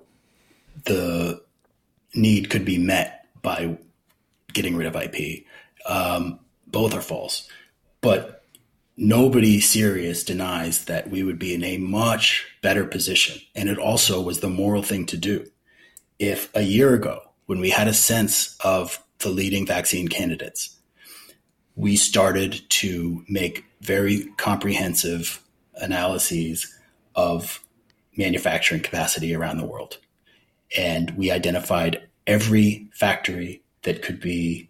the need could be met by getting rid of IP. Um, both are false, but nobody serious denies that we would be in a much better position, and it also was the moral thing to do. If a year ago, when we had a sense of the leading vaccine candidates, we started to make very comprehensive analyses of manufacturing capacity around the world. And we identified every factory that could be,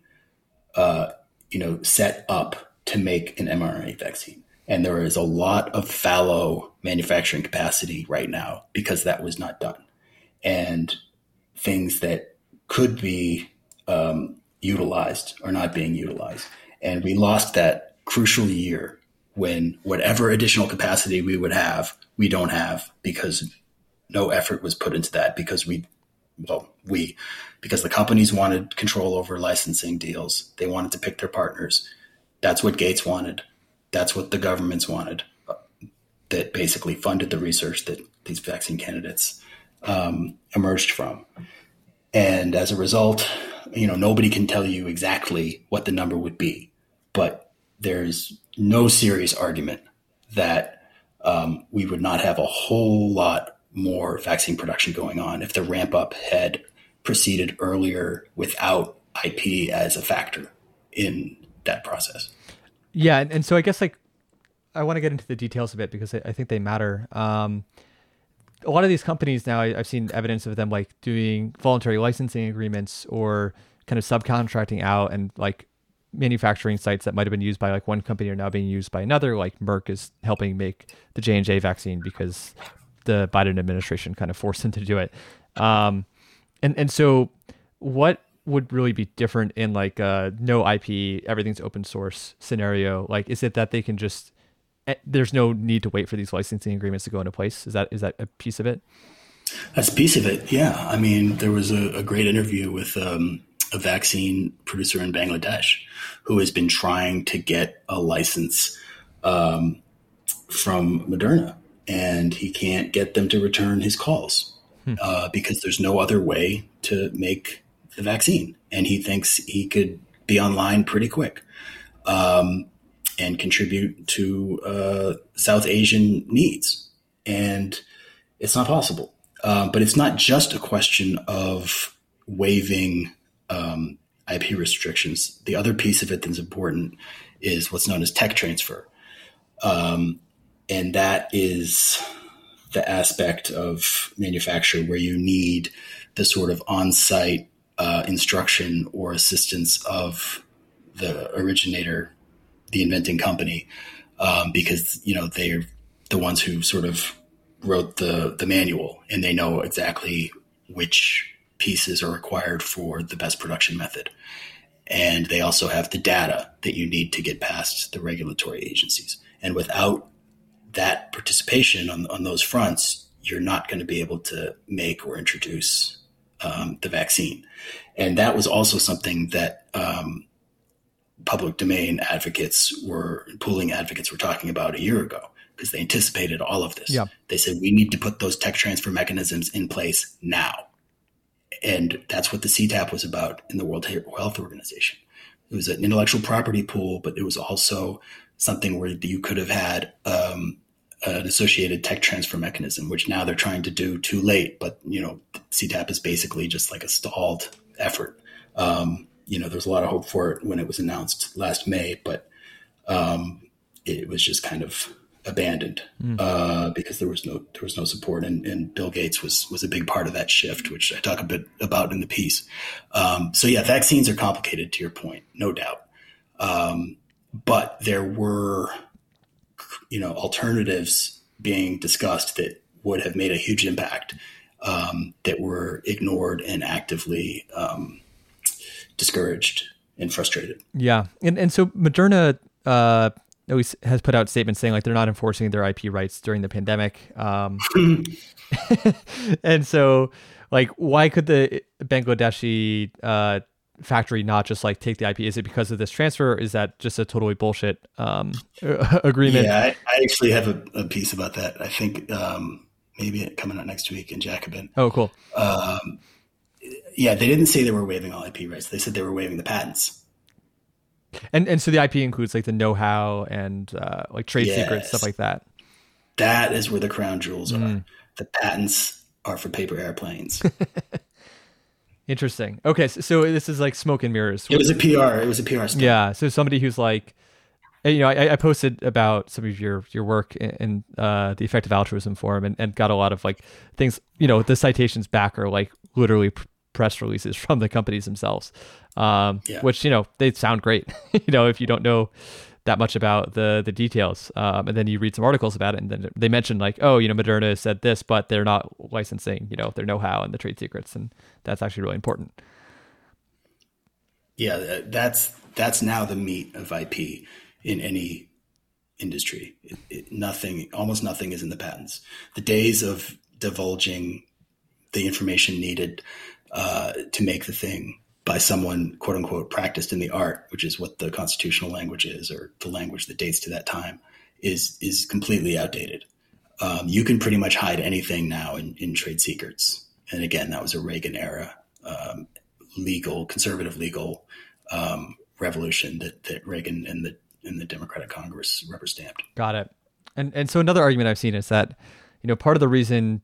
uh, you know, set up to make an mRNA vaccine. And there is a lot of fallow manufacturing capacity right now because that was not done. And things that could be um, utilized are not being utilized. And we lost that crucial year when whatever additional capacity we would have, we don't have because no effort was put into that because we, well, we, because the companies wanted control over licensing deals. They wanted to pick their partners. That's what Gates wanted. That's what the governments wanted. That basically funded the research that these vaccine candidates um, emerged from. And as a result, you know, nobody can tell you exactly what the number would be but there's no serious argument that um, we would not have a whole lot more vaccine production going on if the ramp up had proceeded earlier without IP as a factor in that process. Yeah, and, and so I guess like I want to get into the details a bit because I, I think they matter. Um, a lot of these companies now, I, have seen evidence of them like doing voluntary licensing agreements or kind of subcontracting out and like manufacturing sites that might have been used by like one company are now being used by another. Like Merck is helping make the J and J vaccine because the Biden administration kind of forced them to do it. Um, and and so what would really be different in like a no IP, everything's open source scenario? Like, is it that they can just eh, there's no need to wait for these licensing agreements to go into place? Is that is that a piece of it? That's a piece of it. Yeah. I mean, there was a, a great interview with um, a vaccine producer in Bangladesh who has been trying to get a license um, from Moderna, and he can't get them to return his calls hmm. uh, because there's no other way to make the vaccine, and he thinks he could be online pretty quick. Um, and contribute to uh, South Asian needs. And it's not possible. Uh, but it's not just a question of waiving um, IP restrictions. The other piece of it that's important is what's known as tech transfer. Um, and that is the aspect of manufacture where you need the sort of on site uh, instruction or assistance of the originator, the inventing company, um, because you know they're the ones who sort of wrote the the manual and they know exactly which pieces are required for the best production method. And they also have the data that you need to get past the regulatory agencies. And without that participation on, on those fronts, you're not going to be able to make or introduce um, the vaccine. And that was also something that um, public domain advocates were, pooling advocates were talking about a year ago because they anticipated all of this. Yeah. They said we need to put those tech transfer mechanisms in place now. And that's what the CTAP was about in the World Health Organization. It was an intellectual property pool, but it was also something where you could have had um, an associated tech transfer mechanism, which now they're trying to do too late. But you know, CTAP is basically just like a stalled effort. Um, you know, there's a lot of hope for it when it was announced last May, but um, it was just kind of abandoned mm. uh, because there was no there was no support, and, and, Bill Gates was was a big part of that shift, which I talk a bit about in the piece. Um, so yeah, vaccines are complicated to your point, no doubt, um, but there were you know alternatives being discussed that would have made a huge impact um, that were ignored and actively um, discouraged and frustrated. Yeah, and and so Moderna uh, least has put out statements saying like they're not enforcing their IP rights during the pandemic. Um, and so, like, why could the Bangladeshi uh, factory not just like take the IP? Is it because of this transfer? is that just a totally bullshit um, agreement? Yeah, I, I actually have a, a, piece about that. I think um, maybe coming out next week in Jacobin. Oh, cool. Um, yeah, they didn't say they were waiving all IP rights. They said they were waiving the patents. And and so the IP includes like the know-how and uh, like trade yes. secrets stuff like that. That is where the crown jewels are. Mm. The patents are for paper airplanes. Interesting. Okay, so, so, this is like smoke and mirrors. It was a PR. It was a PR. Stuff. Yeah. So somebody who's like, you know, I, I, posted about some of your your work in, in uh, the effective altruism forum and, and got a lot of like things. You know, the citations back are like literally press releases from the companies themselves, um, yeah. which you know they sound great. you know, if you don't know that much about the the details, um, and then you read some articles about it, and then they mention like, oh, you know, Moderna said this, but they're not licensing, you know, their know-how and the trade secrets, and that's actually really important. Yeah, that's that's now the meat of IP in any industry. It, it, nothing, almost nothing, is in the patents. The days of divulging the information needed uh, to make the thing by someone quote unquote practiced in the art, which is what the constitutional language is, or the language that dates to that time, is is completely outdated. Um, you can pretty much hide anything now in, in trade secrets, and again, that was a Reagan era um, legal, conservative legal um, revolution that, that Reagan and the and the Democratic Congress rubber stamped. Got it. And and so another argument I've seen is that you know part of the reason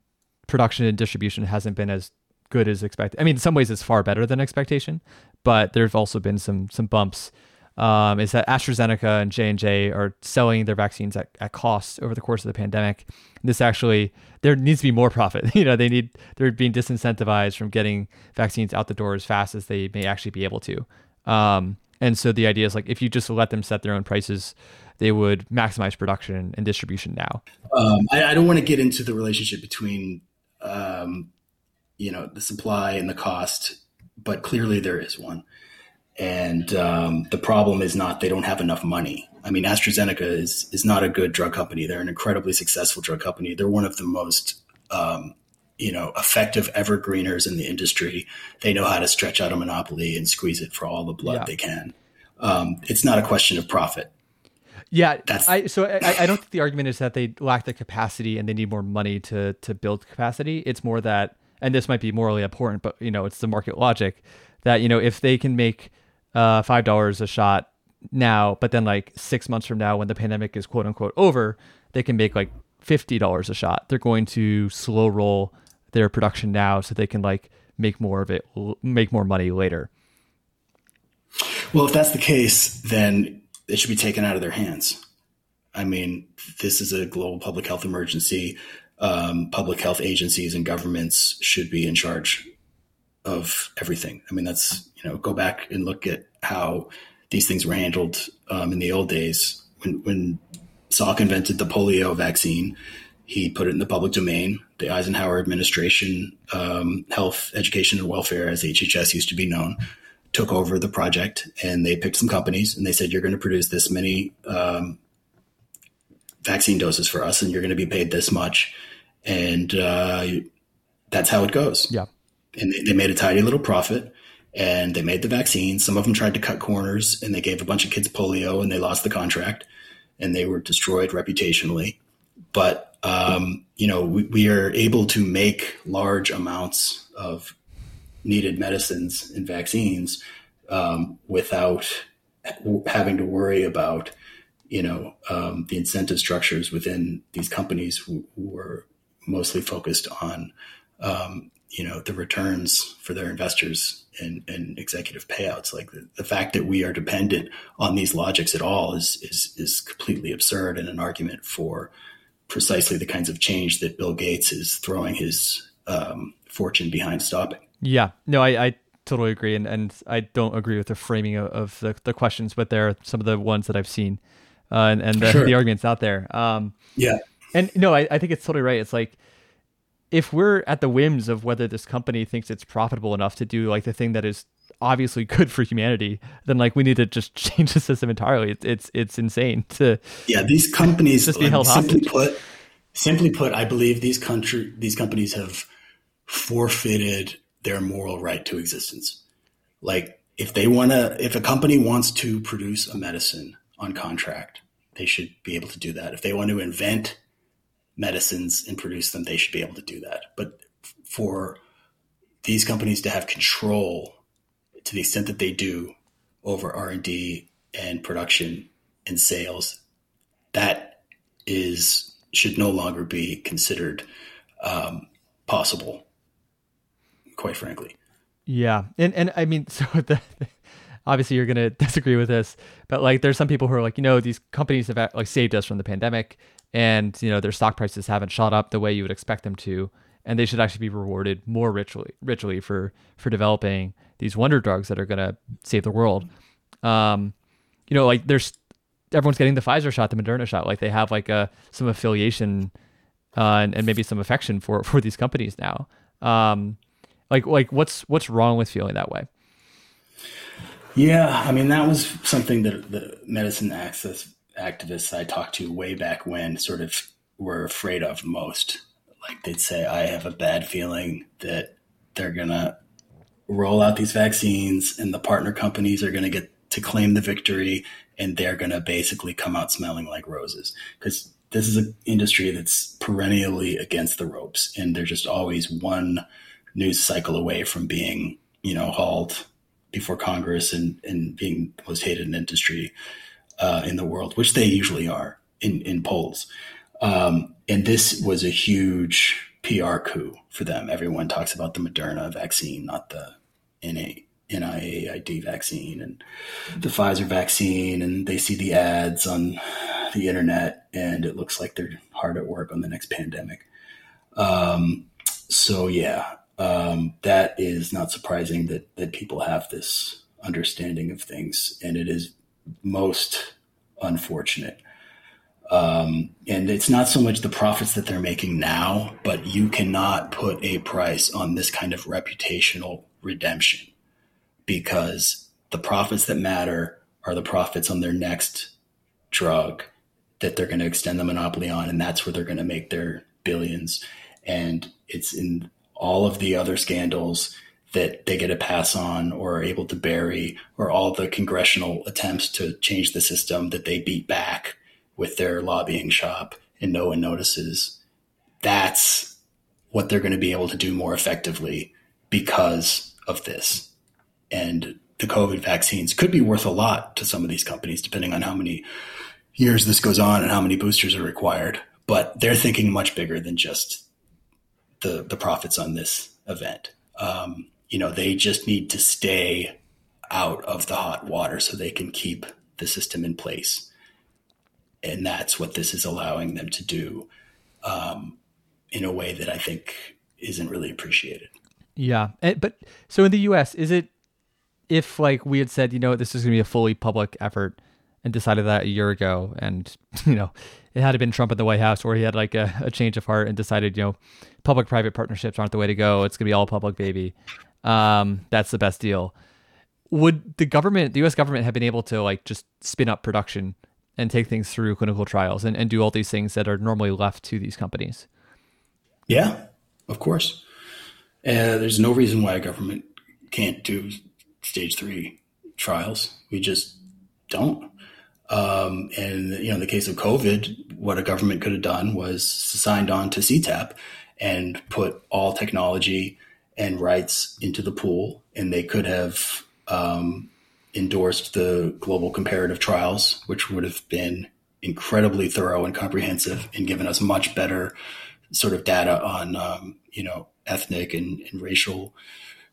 production and distribution hasn't been as good as expected. I mean, in some ways, it's far better than expectation, but there've also been some some bumps. Um, is that AstraZeneca and J and J are selling their vaccines at, at cost over the course of the pandemic. This actually there needs to be more profit. you know, they need they're being disincentivized from getting vaccines out the door as fast as they may actually be able to. Um, and so the idea is like if you just let them set their own prices, they would maximize production and distribution now. Um, I, I, don't want to get into the relationship between um, you know the supply and the cost, but clearly there is one. And um, the problem is not they don't have enough money. I mean, AstraZeneca is is not a good drug company. They're an incredibly successful drug company. They're one of the most um, you know effective evergreeners in the industry. They know how to stretch out a monopoly and squeeze it for all the blood yeah. they can. Um, it's not a question of profit. Yeah, That's, I so I, I, don't think the argument is that they lack the capacity and they need more money to to build capacity. It's more that and this might be morally abhorrent, but you know, it's the market logic that you know if they can make uh, five dollars a shot now, but then like six months from now, when the pandemic is quote unquote over, they can make like fifty dollars a shot. They're going to slow roll their production now so they can like make more of it, make more money later. Well, if that's the case, then it should be taken out of their hands. I mean, this is a global public health emergency um, public health agencies and governments should be in charge of everything. I mean, that's, you know, go back and look at how these things were handled um, in the old days. When, when Salk invented the polio vaccine, he put it in the public domain. The Eisenhower administration, um, health, education, and welfare, as HHS used to be known, took over the project and they picked some companies and they said, you're going to produce this many um, vaccine doses for us and you're going to be paid this much and uh, that's how it goes. Yeah. And they, they made a tiny little profit and they made the vaccine. Some of them tried to cut corners and they gave a bunch of kids polio and they lost the contract and they were destroyed reputationally. But, um, you know, we, we, are able to make large amounts of needed medicines and vaccines um, without having to worry about, you know, um, the incentive structures within these companies who, who are mostly focused on um, you know the returns for their investors and, and executive payouts. Like the, the, fact that we are dependent on these logics at all is is is completely absurd and an argument for precisely the kinds of change that Bill Gates is throwing his um, fortune behind stopping. Yeah, no, I, I totally agree, and, and I don't agree with the framing of, of the, the questions, but there are some of the ones that I've seen, uh, and, and the, sure. the arguments out there. Um, yeah, and no, I, I think it's totally right. It's like if we're at the whims of whether this company thinks it's profitable enough to do like the thing that is obviously good for humanity, then like we need to just change the system entirely. It's it's, it's insane to yeah. These companies just be held simply hostage. put, simply put, I believe these country these companies have forfeited their moral right to existence. Like if they want to, if a company wants to produce a medicine on contract, they should be able to do that. If they want to invent medicines and produce them, they should be able to do that. But for these companies to have control to the extent that they do over R&D and production and sales, that is should no longer be considered um, possible. Quite frankly. Yeah, and and I mean, so the, obviously you're gonna disagree with this, but like there's some people who are like, you know, these companies have like saved us from the pandemic, and you know their stock prices haven't shot up the way you would expect them to, and they should actually be rewarded more richly, richly for for developing these wonder drugs that are gonna save the world. Um, you know, like there's everyone's getting the Pfizer shot, the Moderna shot, like they have like a some affiliation uh, and, and maybe some affection for for these companies now. Um, like like what's what's wrong with feeling that way? Yeah, I mean that was something that the medicine access activists I talked to way back when sort of were afraid of most. Like they'd say, I have a bad feeling that they're gonna roll out these vaccines and the partner companies are gonna get to claim the victory and they're gonna basically come out smelling like roses. Because this is an industry that's perennially against the ropes and they're just always one news cycle away from being, you know, hauled before Congress and, and being the most hated industry uh, in the world, which they usually are in, in polls. Um, and this was a huge PR coup for them. Everyone talks about the Moderna vaccine, not the NA, NIAID vaccine and the Pfizer vaccine. And they see the ads on the internet, and it looks like they're hard at work on the next pandemic. Um, so, yeah, um, that is not surprising that that people have this understanding of things, and it is most unfortunate. Um, and it's not so much the profits that they're making now, but you cannot put a price on this kind of reputational redemption because the profits that matter are the profits on their next drug that they're going to extend the monopoly on, and that's where they're going to make their billions. And it's in all of the other scandals that they get a pass on or are able to bury, or all the congressional attempts to change the system that they beat back with their lobbying shop and no one notices. That's what they're going to be able to do more effectively because of this. And the COVID vaccines could be worth a lot to some of these companies, depending on how many years this goes on and how many boosters are required. But they're thinking much bigger than just the the profits on this event. Um, you know, they just need to stay out of the hot water so they can keep the system in place, and that's what this is allowing them to do um, in a way that I think isn't really appreciated. Yeah, but so in the U.S., is it if like we had said, you know, this is going to be a fully public effort, and decided that a year ago, and you know, it had been Trump at the White House, where he had like a, a change of heart and decided, you know, public-private partnerships aren't the way to go. It's gonna be all public, baby. Um, that's the best deal. Would the government, the U.S. government, have been able to like just spin up production and take things through clinical trials and, and do all these things that are normally left to these companies? Yeah, of course. Uh, there's no reason why a government can't do stage three trials. We just don't. Um, and you know, in the case of COVID, what a government could have done was signed on to CTAP and put all technology and rights into the pool, and they could have um, endorsed the global comparative trials, which would have been incredibly thorough and comprehensive, and given us much better sort of data on um, you know ethnic and, and racial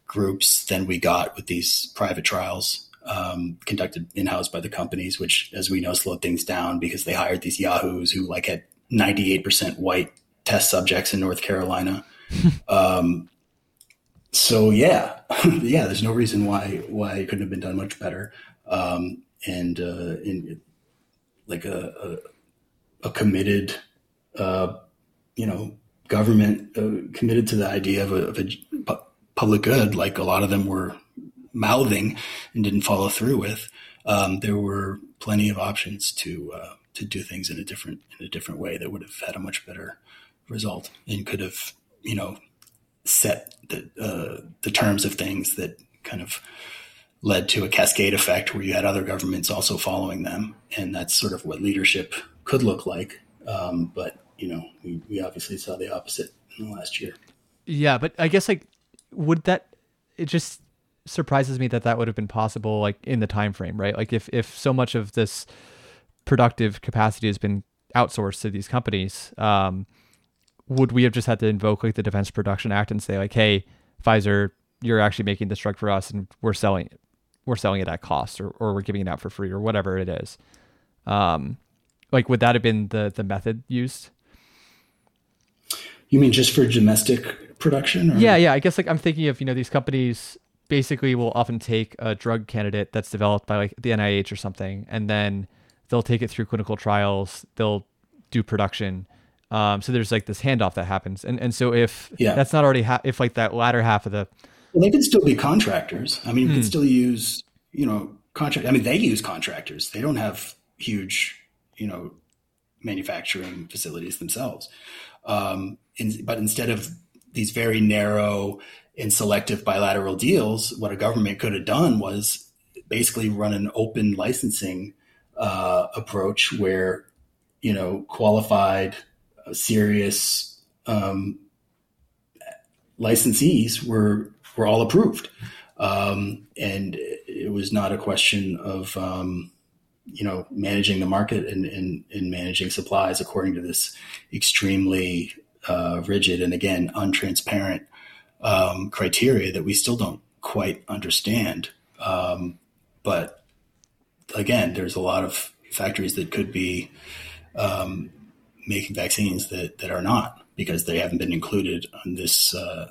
groups than we got with these private trials um, conducted in house by the companies, which, as we know, slowed things down because they hired these yahoos who like had 98% white test subjects in North Carolina. um, so yeah, yeah, there's no reason why why it couldn't have been done much better. Um, and uh, in like a, a, a committed, uh, you know, government uh, committed to the idea of a, of a, public good, like a lot of them were mouthing and didn't follow through with, um, there were plenty of options to uh, to do things in a different in a different way that would have had a much better result and could have you know set the uh, the terms of things that kind of led to a cascade effect where you had other governments also following them, and that's sort of what leadership could look like. Um, but you know, we, we obviously saw the opposite in the last year. Yeah, but I guess like would that it just surprises me that that would have been possible like in the time frame, right? Like if if so much of this productive capacity has been outsourced to these companies, um, would we have just had to invoke like the Defense Production Act and say like, hey, Pfizer, you're actually making this drug for us and we're selling it, we're selling it at cost or, or we're giving it out for free or whatever it is. Um, like would that have been the the method used? You mean just for domestic production? Or? Yeah, yeah. I guess like I'm thinking of you know these companies basically will often take a drug candidate that's developed by like the NIH or something, and then they'll take it through clinical trials. They'll do production. Um, so there's like this handoff that happens, and and so if yeah. that's not already ha- if like that latter half of the well, they could still be contractors. I mean, you could hmm. still use you know contract. I mean, they use contractors. They don't have huge you know manufacturing facilities themselves. Um, in, but instead of these very narrow and selective bilateral deals, what a government could have done was basically run an open licensing uh, approach where you know qualified, uh, serious um, licensees were were all approved, um, and it was not a question of um, you know managing the market and, and, and, managing supplies according to this extremely uh, rigid and again untransparent um, criteria that we still don't quite understand. Um, but again, there's a lot of factories that could be um, making vaccines that, that are not because they haven't been included on this uh,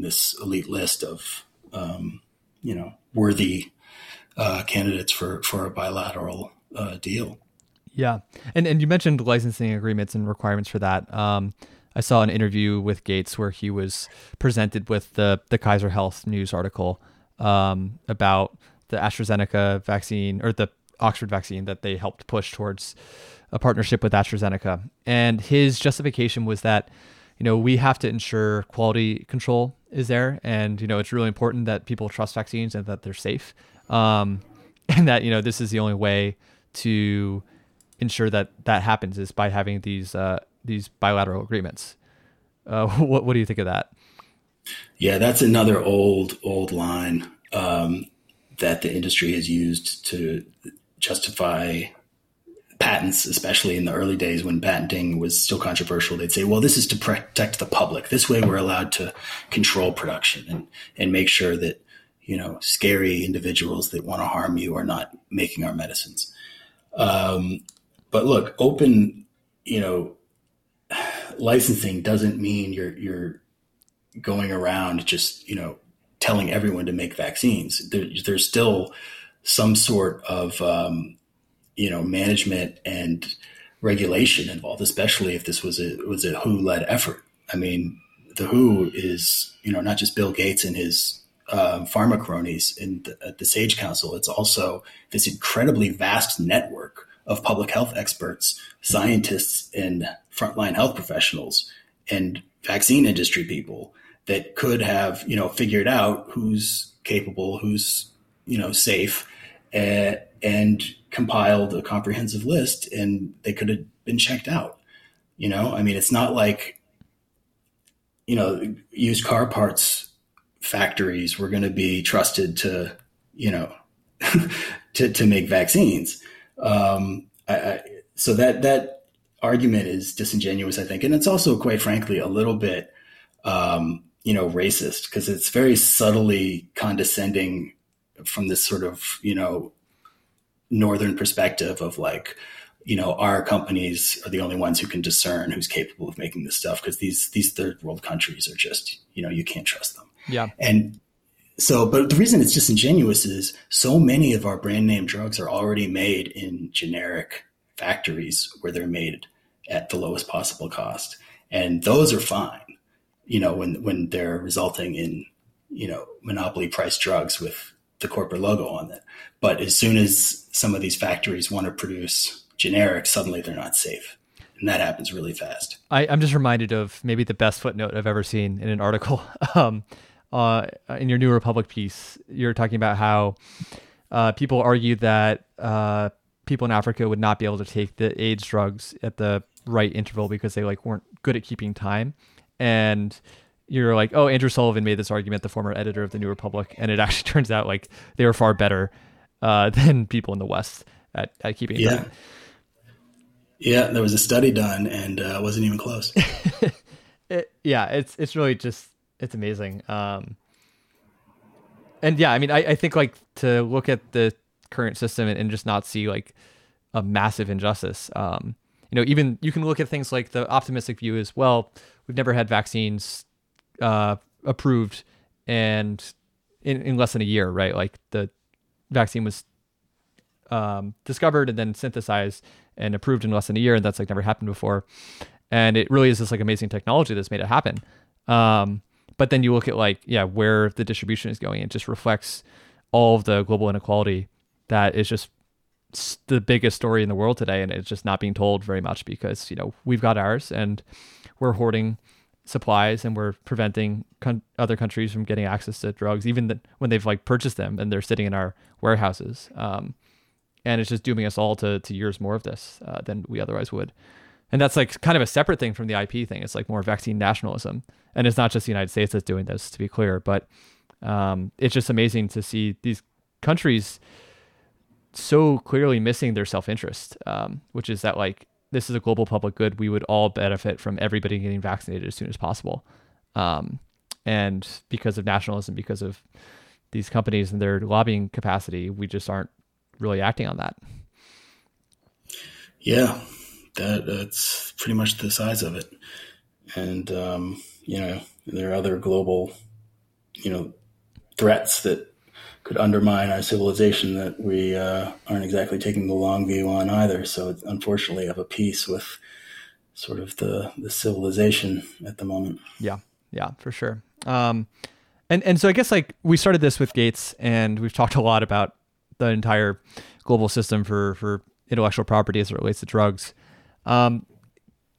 this elite list of um, you know worthy uh, candidates for for a bilateral uh, deal. Yeah, and and you mentioned licensing agreements and requirements for that. Um, I saw an interview with Gates where he was presented with the the Kaiser Health news article um, about the AstraZeneca vaccine or the Oxford vaccine that they helped push towards a partnership with AstraZeneca. And his justification was that, you know, we have to ensure quality control is there, and you know, it's really important that people trust vaccines and that they're safe, um, and that you know this is the only way to ensure that that happens is by having these uh, these bilateral agreements. Uh, what what do you think of that? Yeah, that's another old old line um, that the industry has used to justify patents, especially in the early days when patenting was still controversial. They'd say, "Well, this is to protect the public. This way, we're allowed to control production and and make sure that." You know, scary individuals that want to harm you are not making our medicines. Um, but look, open, you know, licensing doesn't mean you're you're going around just you know telling everyone to make vaccines. There, there's still some sort of um, you know management and regulation involved, especially if this was a was a WHO led effort. I mean, the WHO is you know not just Bill Gates and his um, pharma cronies in the, at the Sage Council. It's also this incredibly vast network of public health experts, scientists, and frontline health professionals and vaccine industry people that could have, you know, figured out who's capable, who's, you know, safe, uh, and compiled a comprehensive list and they could have been checked out. You know, I mean, it's not like, you know, used car parts factories were going to be trusted to, you know, to, to make vaccines. Um, I, I, so that that argument is disingenuous, I think, and it's also, quite frankly, a little bit, um, you know, racist because it's very subtly condescending from this sort of, you know, northern perspective of like, you know, our companies are the only ones who can discern who's capable of making this stuff because these these third world countries are just, you know, you can't trust them. Yeah. And so, but the reason it's disingenuous is so many of our brand name drugs are already made in generic factories where they're made at the lowest possible cost. And those are fine, you know, when, when they're resulting in, you know, monopoly price drugs with the corporate logo on it. But as soon as some of these factories want to produce generics, suddenly they're not safe. And that happens really fast. I, am just reminded of maybe the best footnote I've ever seen in an article. Um, uh, in your New Republic piece, you're talking about how uh, people argue that uh, people in Africa would not be able to take the AIDS drugs at the right interval because they like weren't good at keeping time. And you're like, oh, Andrew Sullivan made this argument, the former editor of the New Republic, and it actually turns out like they were far better uh, than people in the West at, at keeping yeah. time. Yeah, there was a study done, and uh, wasn't even close. it, yeah, it's it's really just it's amazing. Um, and yeah, I mean, I, I think like to look at the current system and, and just not see like a massive injustice. Um, you know, even you can look at things like the optimistic view is well, we've never had vaccines uh, approved and in, in less than a year, right? Like the vaccine was um, discovered and then synthesized and approved in less than a year, and that's like never happened before. And it really is this like amazing technology that's made it happen. Um, but then you look at like yeah, where the distribution is going, it just reflects all of the global inequality that is just the biggest story in the world today, and it's just not being told very much because you know we've got ours and we're hoarding supplies and we're preventing con- other countries from getting access to drugs, even the, when they've like purchased them and they're sitting in our warehouses. Um, and it's just dooming us all to to years more of this uh, than we otherwise would. And that's like kind of a separate thing from the IP thing. It's like more vaccine nationalism, and it's not just the United States that's doing this, to be clear. But um, it's just amazing to see these countries so clearly missing their self interest, um, which is that like this is a global public good. We would all benefit from everybody getting vaccinated as soon as possible. Um, and because of nationalism, because of these companies and their lobbying capacity, we just aren't really acting on that. Yeah, that that's pretty much the size of it. And um, you know, there are other global, you know, threats that could undermine our civilization that we uh, aren't exactly taking the long view on either. So it's unfortunately of a piece with sort of the the civilization at the moment. Yeah, yeah, for sure. Um, and and so I guess like we started this with Gates, and we've talked a lot about the entire global system for for intellectual property as it relates to drugs. Um,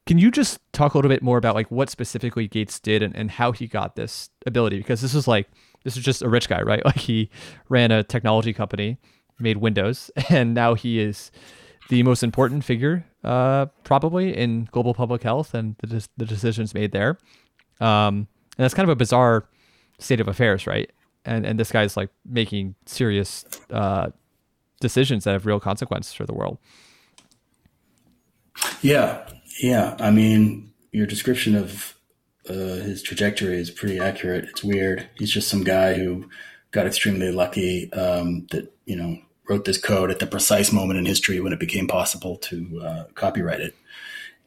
can you just talk a little bit more about like what specifically Gates did and, and how he got this ability? Because this is like this is just a rich guy, right? Like he ran a technology company, made Windows, and now he is the most important figure, uh, probably in global public health and the, the decisions made there. Um, and that's kind of a bizarre state of affairs, right? And and this guy's like making serious uh, decisions that have real consequences for the world. Yeah, yeah. I mean, your description of uh, his trajectory is pretty accurate. It's weird. He's just some guy who got extremely lucky um, that you know wrote this code at the precise moment in history when it became possible to uh, copyright it,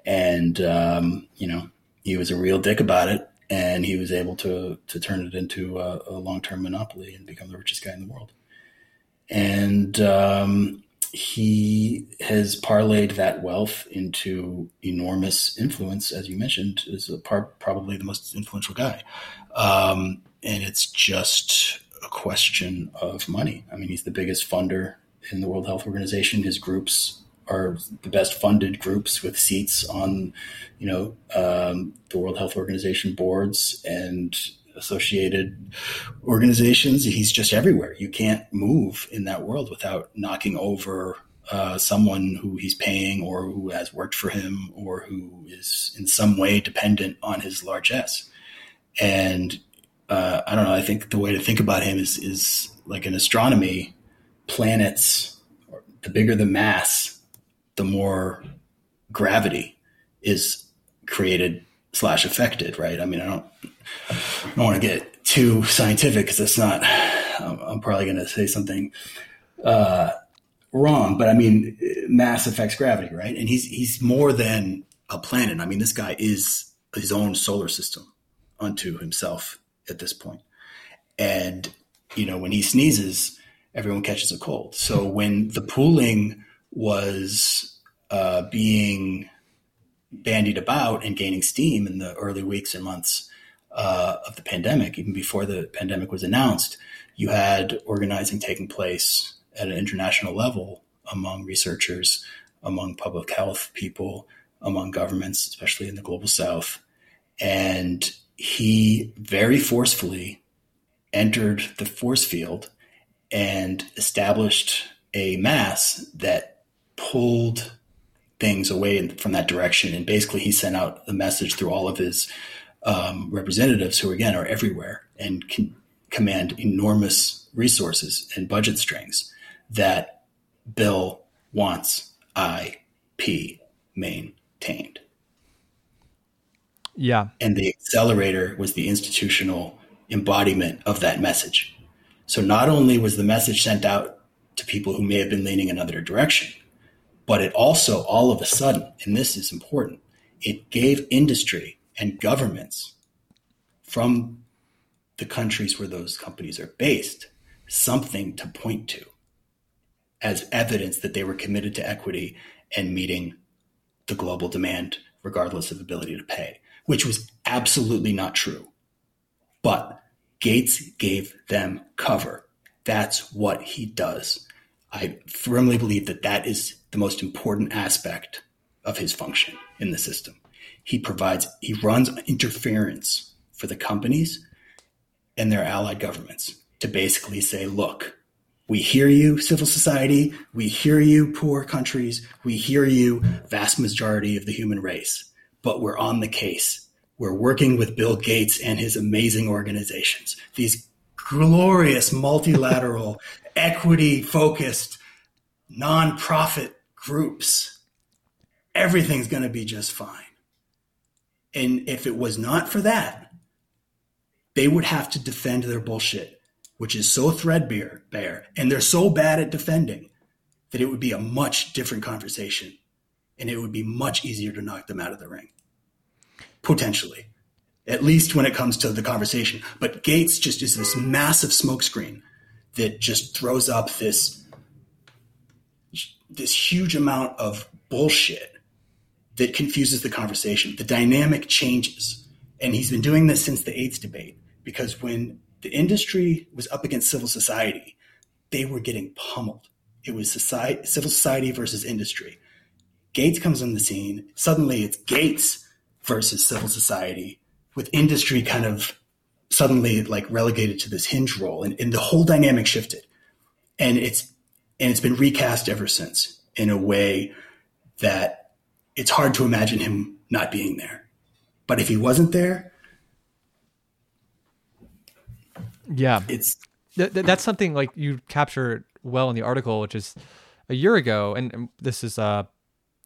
and um, you know he was a real dick about it, and he was able to to turn it into a, a long term monopoly and become the richest guy in the world. And um, he has parlayed that wealth into enormous influence, as you mentioned, is par- probably the most influential guy. Um, and it's just a question of money. I mean, he's the biggest funder in the World Health Organization. His groups are the best funded groups with seats on, you know, um, the World Health Organization boards and associated organizations. He's just everywhere. You can't move in that world without knocking over uh, someone who he's paying or who has worked for him or who is in some way dependent on his largesse. And uh, I don't know. I think the way to think about him is is like in astronomy, planets. The bigger the mass, the more gravity is created slash affected. Right. I mean, I don't I don't want to get too scientific because it's not. I'm, I'm probably going to say something uh, wrong, but I mean, mass affects gravity, right? And he's he's more than a planet. I mean, this guy is his own solar system unto himself at this point. And you know, when he sneezes, everyone catches a cold. So when the pooling was uh, being bandied about and gaining steam in the early weeks and months uh, of the pandemic, even before the pandemic was announced, you had organizing taking place at an international level among researchers, among public health people, among governments, especially in the global south. And he very forcefully entered the force field and established a mass that pulled things away from that direction. And basically, he sent out a message through all of his um, representatives, who again are everywhere and can command enormous resources and budget strings, that Bill wants IP maintained. Yeah. And the accelerator was the institutional embodiment of that message. So not only was the message sent out to people who may have been leaning another direction, but it also all of a sudden, and this is important, it gave industry and governments from the countries where those companies are based something to point to as evidence that they were committed to equity and meeting the global demand regardless of ability to pay which was absolutely not true. But Gates gave them cover. That's what he does. I firmly believe that that is the most important aspect of his function in the system. He provides, he runs interference for the companies and their allied governments to basically say, look, we hear you, civil society. We hear you, poor countries. We hear you, vast majority of the human race but we're on the case. We're working with Bill Gates and his amazing organizations, these glorious multilateral, equity focused, nonprofit groups. Everything's going to be just fine. And if it was not for that, they would have to defend their bullshit, which is so threadbare, bare, and they're so bad at defending that it would be a much different conversation and it would be much easier to knock them out of the ring potentially, at least when it comes to the conversation. But Gates just is this massive smokescreen that just throws up this this huge amount of bullshit that confuses the conversation. The dynamic changes. And he's been doing this since the AIDS debate because when the industry was up against civil society, they were getting pummeled. It was society, civil society versus industry. Gates comes on the scene. Suddenly it's Gates versus civil society, with industry kind of suddenly like relegated to this hinge role, and, and the whole dynamic shifted, and it's and it's been recast ever since in a way that it's hard to imagine him not being there. But if he wasn't there, yeah, it's th- th- that's something like you capture well in the article, which is a year ago, and, and this is uh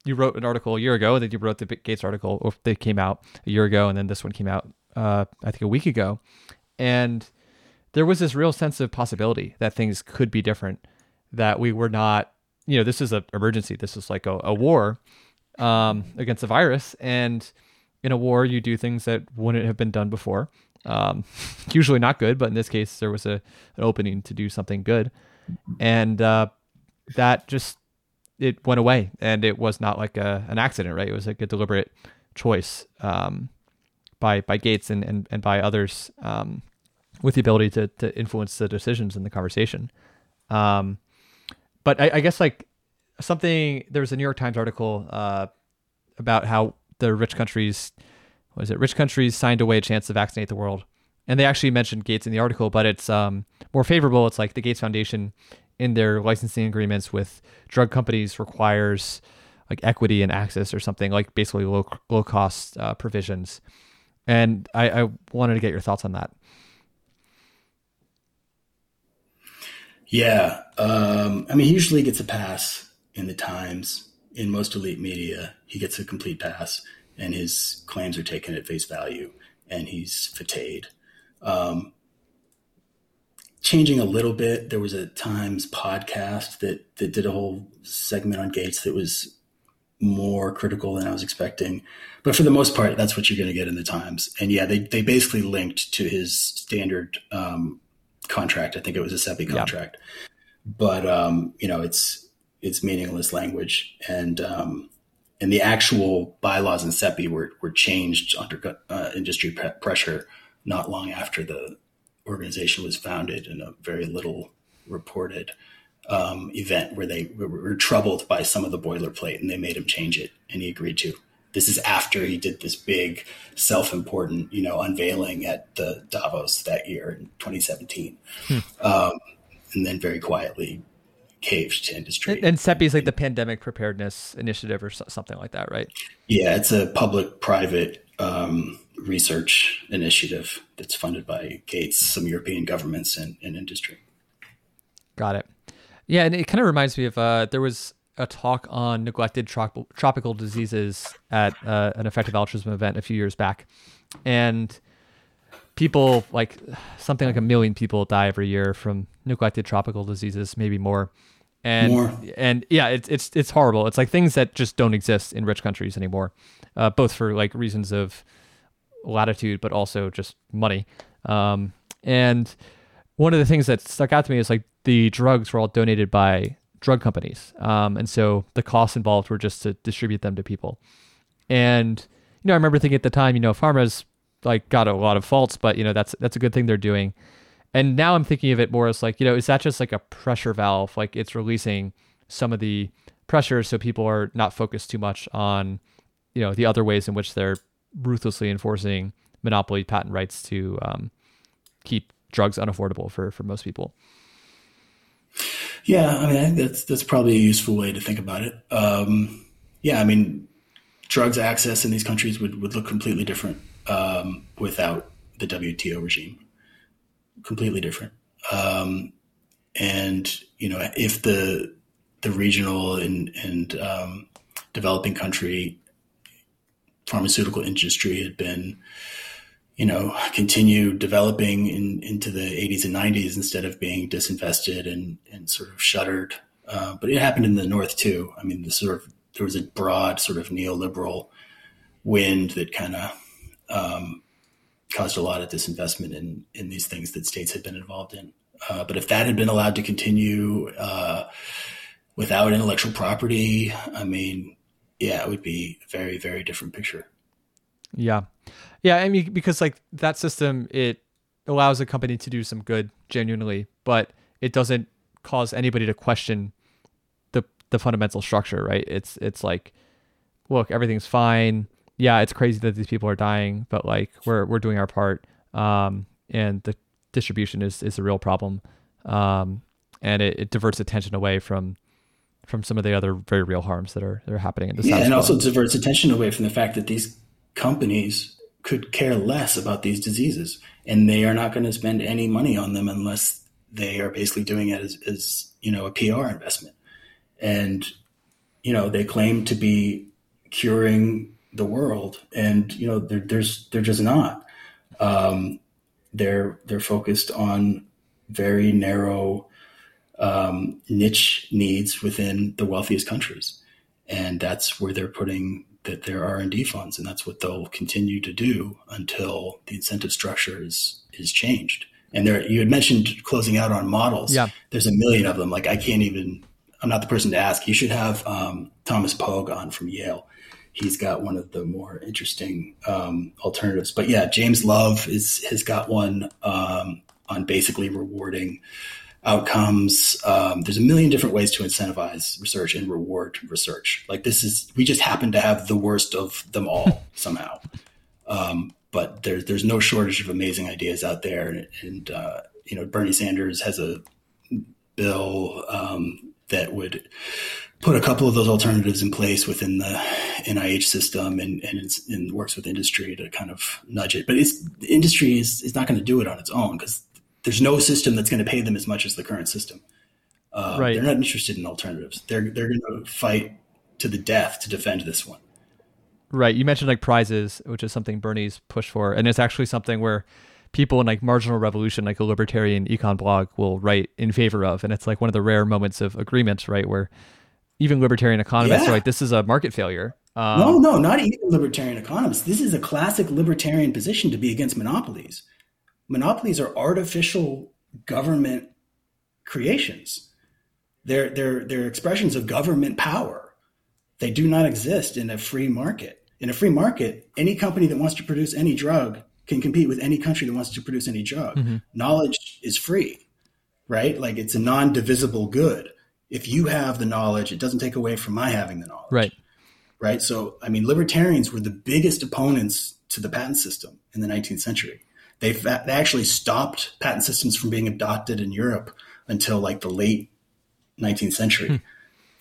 you wrote an article a year ago, and then you wrote the Gates article, or they came out a year ago, and then this one came out, uh, I think, a week ago, and there was this real sense of possibility that things could be different, that we were not, you know, this is an emergency, this is like a, a war um, against a virus, and in a war you do things that wouldn't have been done before. Um, usually not good, but in this case there was a an opening to do something good, and uh, that just it went away and it was not like a, an accident, right? It was like a deliberate choice um, by by Gates and, and, and by others um, with the ability to, to influence the decisions in the conversation. Um, but I, I, guess like something there was a New York Times article uh, about how the rich countries was it rich countries signed away a chance to vaccinate the world and they actually mentioned Gates in the article, but it's um, more favorable. It's like the Gates Foundation in their licensing agreements with drug companies requires like equity and access or something like basically low low cost uh, provisions. And I, I wanted to get your thoughts on that. Yeah, um, I mean, he usually gets a pass in the Times. In most elite media, he gets a complete pass, and his claims are taken at face value, and he's fatigued. Um, changing a little bit. There was a Times podcast that that did a whole segment on Gates that was more critical than I was expecting. But for the most part, that's what you're going to get in the Times. And yeah, they they basically linked to his standard um, contract. I think it was a CEPI contract. Yeah. But um, you know, it's it's meaningless language, and um, and the actual bylaws in CEPI were were changed under uh, industry pre- pressure not long after the organization was founded in a very little reported um, event where they were troubled by some of the boilerplate and they made him change it and he agreed to. This is after he did this big self-important, you know, unveiling at the Davos that year in 2017. Hmm. Um, and then very quietly caved to industry. And, and CEPI is like the pandemic preparedness initiative or something like that, right? Yeah, it's a public-private um, research initiative that's funded by Gates, some European governments, and, and industry. Got it. Yeah, and it kind of reminds me of uh, there was a talk on neglected trop- tropical diseases at uh, an effective altruism event a few years back, and people like something like a million people die every year from neglected tropical diseases, maybe more. And more. and yeah, it's it's it's horrible. It's like things that just don't exist in rich countries anymore, uh, both for like reasons of latitude, but also just money. Um, and one of the things that stuck out to me is like the drugs were all donated by drug companies. Um, and so the costs involved were just to distribute them to people. And, you know, I remember thinking at the time, you know, pharma's like got a lot of faults, but you know, that's, that's a good thing they're doing. And now I'm thinking of it more as like, you know, is that just like a pressure valve? Like it's releasing some of the pressure so people are not focused too much on, you know, the other ways in which they're ruthlessly enforcing monopoly patent rights to um, keep drugs unaffordable for, for most people. Yeah, I mean, I think that's that's probably a useful way to think about it. Um, yeah, I mean, drugs access in these countries would, would look completely different um, without the WTO regime. Completely different. Um, and you know, if the the regional and and um, developing country pharmaceutical industry had been you know, continue developing in, into the 80s and 90s instead of being disinvested and, and sort of shuttered. Uh, but it happened in the North too. I mean, the sort of there was a broad sort of neoliberal wind that kind of um, caused a lot of disinvestment in in these things that states had been involved in. Uh, but if that had been allowed to continue uh, without intellectual property, I mean, yeah, it would be a very very different picture. Yeah. Yeah, I mean because like that system it allows a company to do some good genuinely, but it doesn't cause anybody to question the the fundamental structure, right? It's it's like look, everything's fine. Yeah, it's crazy that these people are dying, but like we're we're doing our part. Um, and the distribution is is a real problem. Um, and it, it diverts attention away from from some of the other very real harms that are that are happening in the yeah, and also diverts attention away from the fact that these companies could care less about these diseases and they are not going to spend any money on them unless they are basically doing it as, as you know a PR investment and you know they claim to be curing the world and you know they're, there's they're just not um, they're they're focused on very narrow um, niche needs within the wealthiest countries and that's where they're putting that their R and D funds, and that's what they'll continue to do until the incentive structure is is changed. And there, you had mentioned closing out on models. Yeah, there's a million of them. Like I can't even. I'm not the person to ask. You should have um, Thomas Pogge on from Yale. He's got one of the more interesting um, alternatives. But yeah, James Love is has got one um, on basically rewarding outcomes. Um, there's a million different ways to incentivize research and reward research. Like this is, we just happen to have the worst of them all somehow. Um, but there's there's no shortage of amazing ideas out there, and, and uh, you know Bernie Sanders has a bill um, that would put a couple of those alternatives in place within the NIH system and, and, and works with industry to kind of nudge it. But it's, the industry is, is not going to do it on its own because there's no system that's going to pay them as much as the current system. Uh, right. They're not interested in alternatives. They're they're going to fight to the death to defend this one. Right. You mentioned like prizes, which is something Bernie's pushed for, and it's actually something where people in like marginal revolution, like a libertarian econ blog, will write in favor of, and it's like one of the rare moments of agreement, right, where even libertarian economists yeah. are like, "This is a market failure." Um, no, no, not even libertarian economists. This is a classic libertarian position to be against monopolies monopolies are artificial government creations. They're, they're, they're expressions of government power. They do not exist in a free market. In a free market, any company that wants to produce any drug can compete with any country that wants to produce any drug. Mm-hmm. Knowledge is free, right? Like it's a non divisible good. If you have the knowledge, it doesn't take away from my having the knowledge. Right. Right. So, I mean, libertarians were the biggest opponents to the patent system in the 19th century. They've, they actually stopped patent systems from being adopted in Europe until like the late 19th century. Hmm.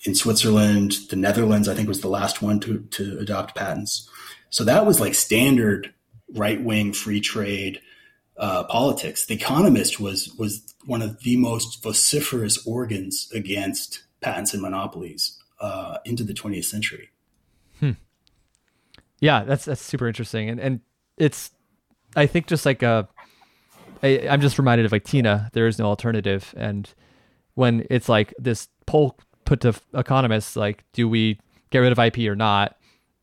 In Switzerland, the Netherlands, I think, was the last one to, to adopt patents. So that was like standard right wing free trade uh, politics. The Economist was was one of the most vociferous organs against patents and monopolies uh, into the 20th century. Hmm. Yeah, that's that's super interesting, and and it's I think just like a I, I'm just reminded of like Tina. There is no alternative, and when it's like this poll put to economists, like, do we get rid of IP or not?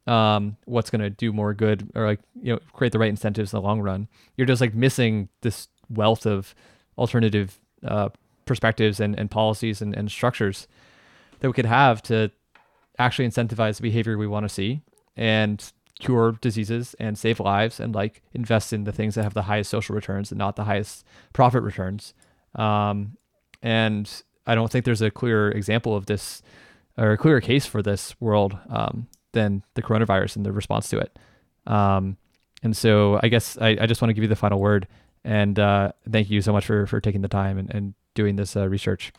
Um, what's going to do more good or like you know create the right incentives in the long run? You're just like missing this wealth of alternative uh, perspectives and, and policies and, and structures that we could have to actually incentivize the behavior we want to see and cure diseases and save lives and like invest in the things that have the highest social returns and not the highest profit returns. Um, and I don't think there's a clear example of this or a clearer case for this world um, than the coronavirus and the response to it. Um, and so I guess I, I just want to give you the final word and uh, thank you so much for, for taking the time and, and doing this uh, research.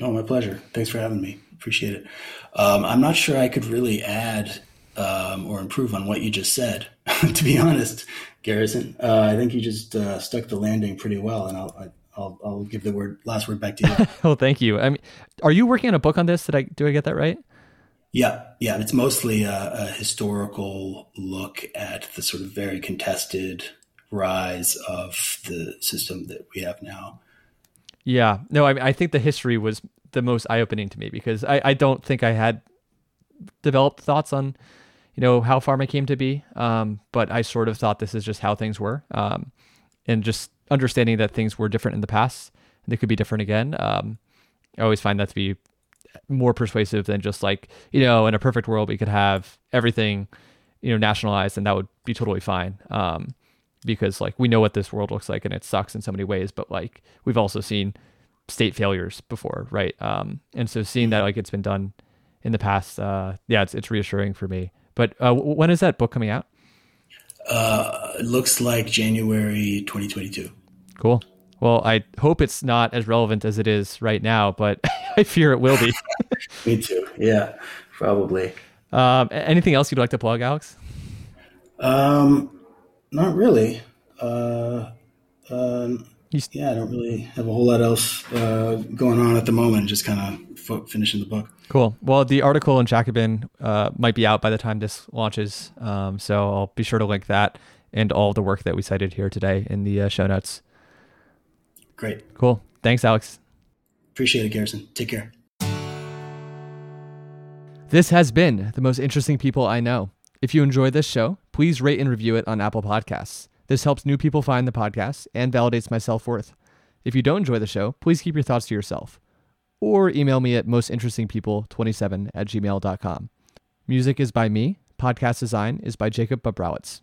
Oh, my pleasure. Thanks for having me. Appreciate it. Um, I'm not sure I could really add um, or improve on what you just said. to be honest, Garrison, uh, I think you just uh, stuck the landing pretty well, and I'll, I'll I'll give the word last word back to you. well, thank you. I mean, are you working on a book on this? Did I do I get that right? Yeah, yeah. It's mostly a, a historical look at the sort of very contested rise of the system that we have now. Yeah, no, I mean, I think the history was the most eye opening to me because I, I don't think I had developed thoughts on you know how pharma came to be. Um, but i sort of thought this is just how things were um, and just understanding that things were different in the past and they could be different again. Um, i always find that to be more persuasive than just like you know in a perfect world we could have everything you know nationalized and that would be totally fine. Um, because like we know what this world looks like and it sucks in so many ways but like we've also seen state failures before right um, and so seeing that like it's been done in the past. Uh, yeah, it's it's reassuring for me. But uh, when is that book coming out? Uh, it looks like January 2022. Cool. Well, I hope it's not as relevant as it is right now, but I fear it will be. me too. Yeah, probably. Um, anything else you'd like to plug, Alex? Um, not really. Uh, um, yeah, I don't really have a whole lot else uh, going on at the moment. Just kind of finishing the book. Cool. Well, the article in Jacobin uh, might be out by the time this launches, um, so I'll be sure to link that and all the work that we cited here today in the uh, show notes. Great. Cool. Thanks, Alex. Appreciate it, Garrison. Take care. This has been the most interesting people I know. If you enjoyed this show, please rate and review it on Apple Podcasts. This helps new people find the podcast and validates my self worth. If you don't enjoy the show, please keep your thoughts to yourself. Or email me at mostinterestingpeople27 at gmail.com. Music is by me. Podcast design is by Jacob Babrowitz.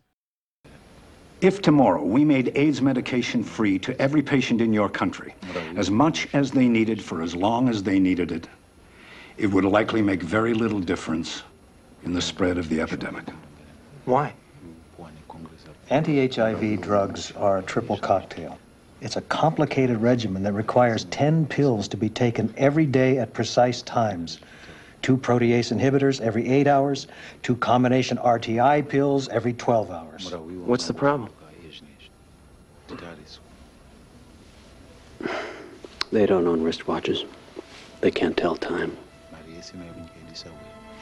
If tomorrow we made AIDS medication free to every patient in your country, as much as they needed for as long as they needed it, it would likely make very little difference in the spread of the epidemic. Why? Anti-HIV drugs are a triple cocktail. It's a complicated regimen that requires 10 pills to be taken every day at precise times. Two protease inhibitors every 8 hours, two combination RTI pills every 12 hours. What's the problem? They don't own wristwatches. They can't tell time.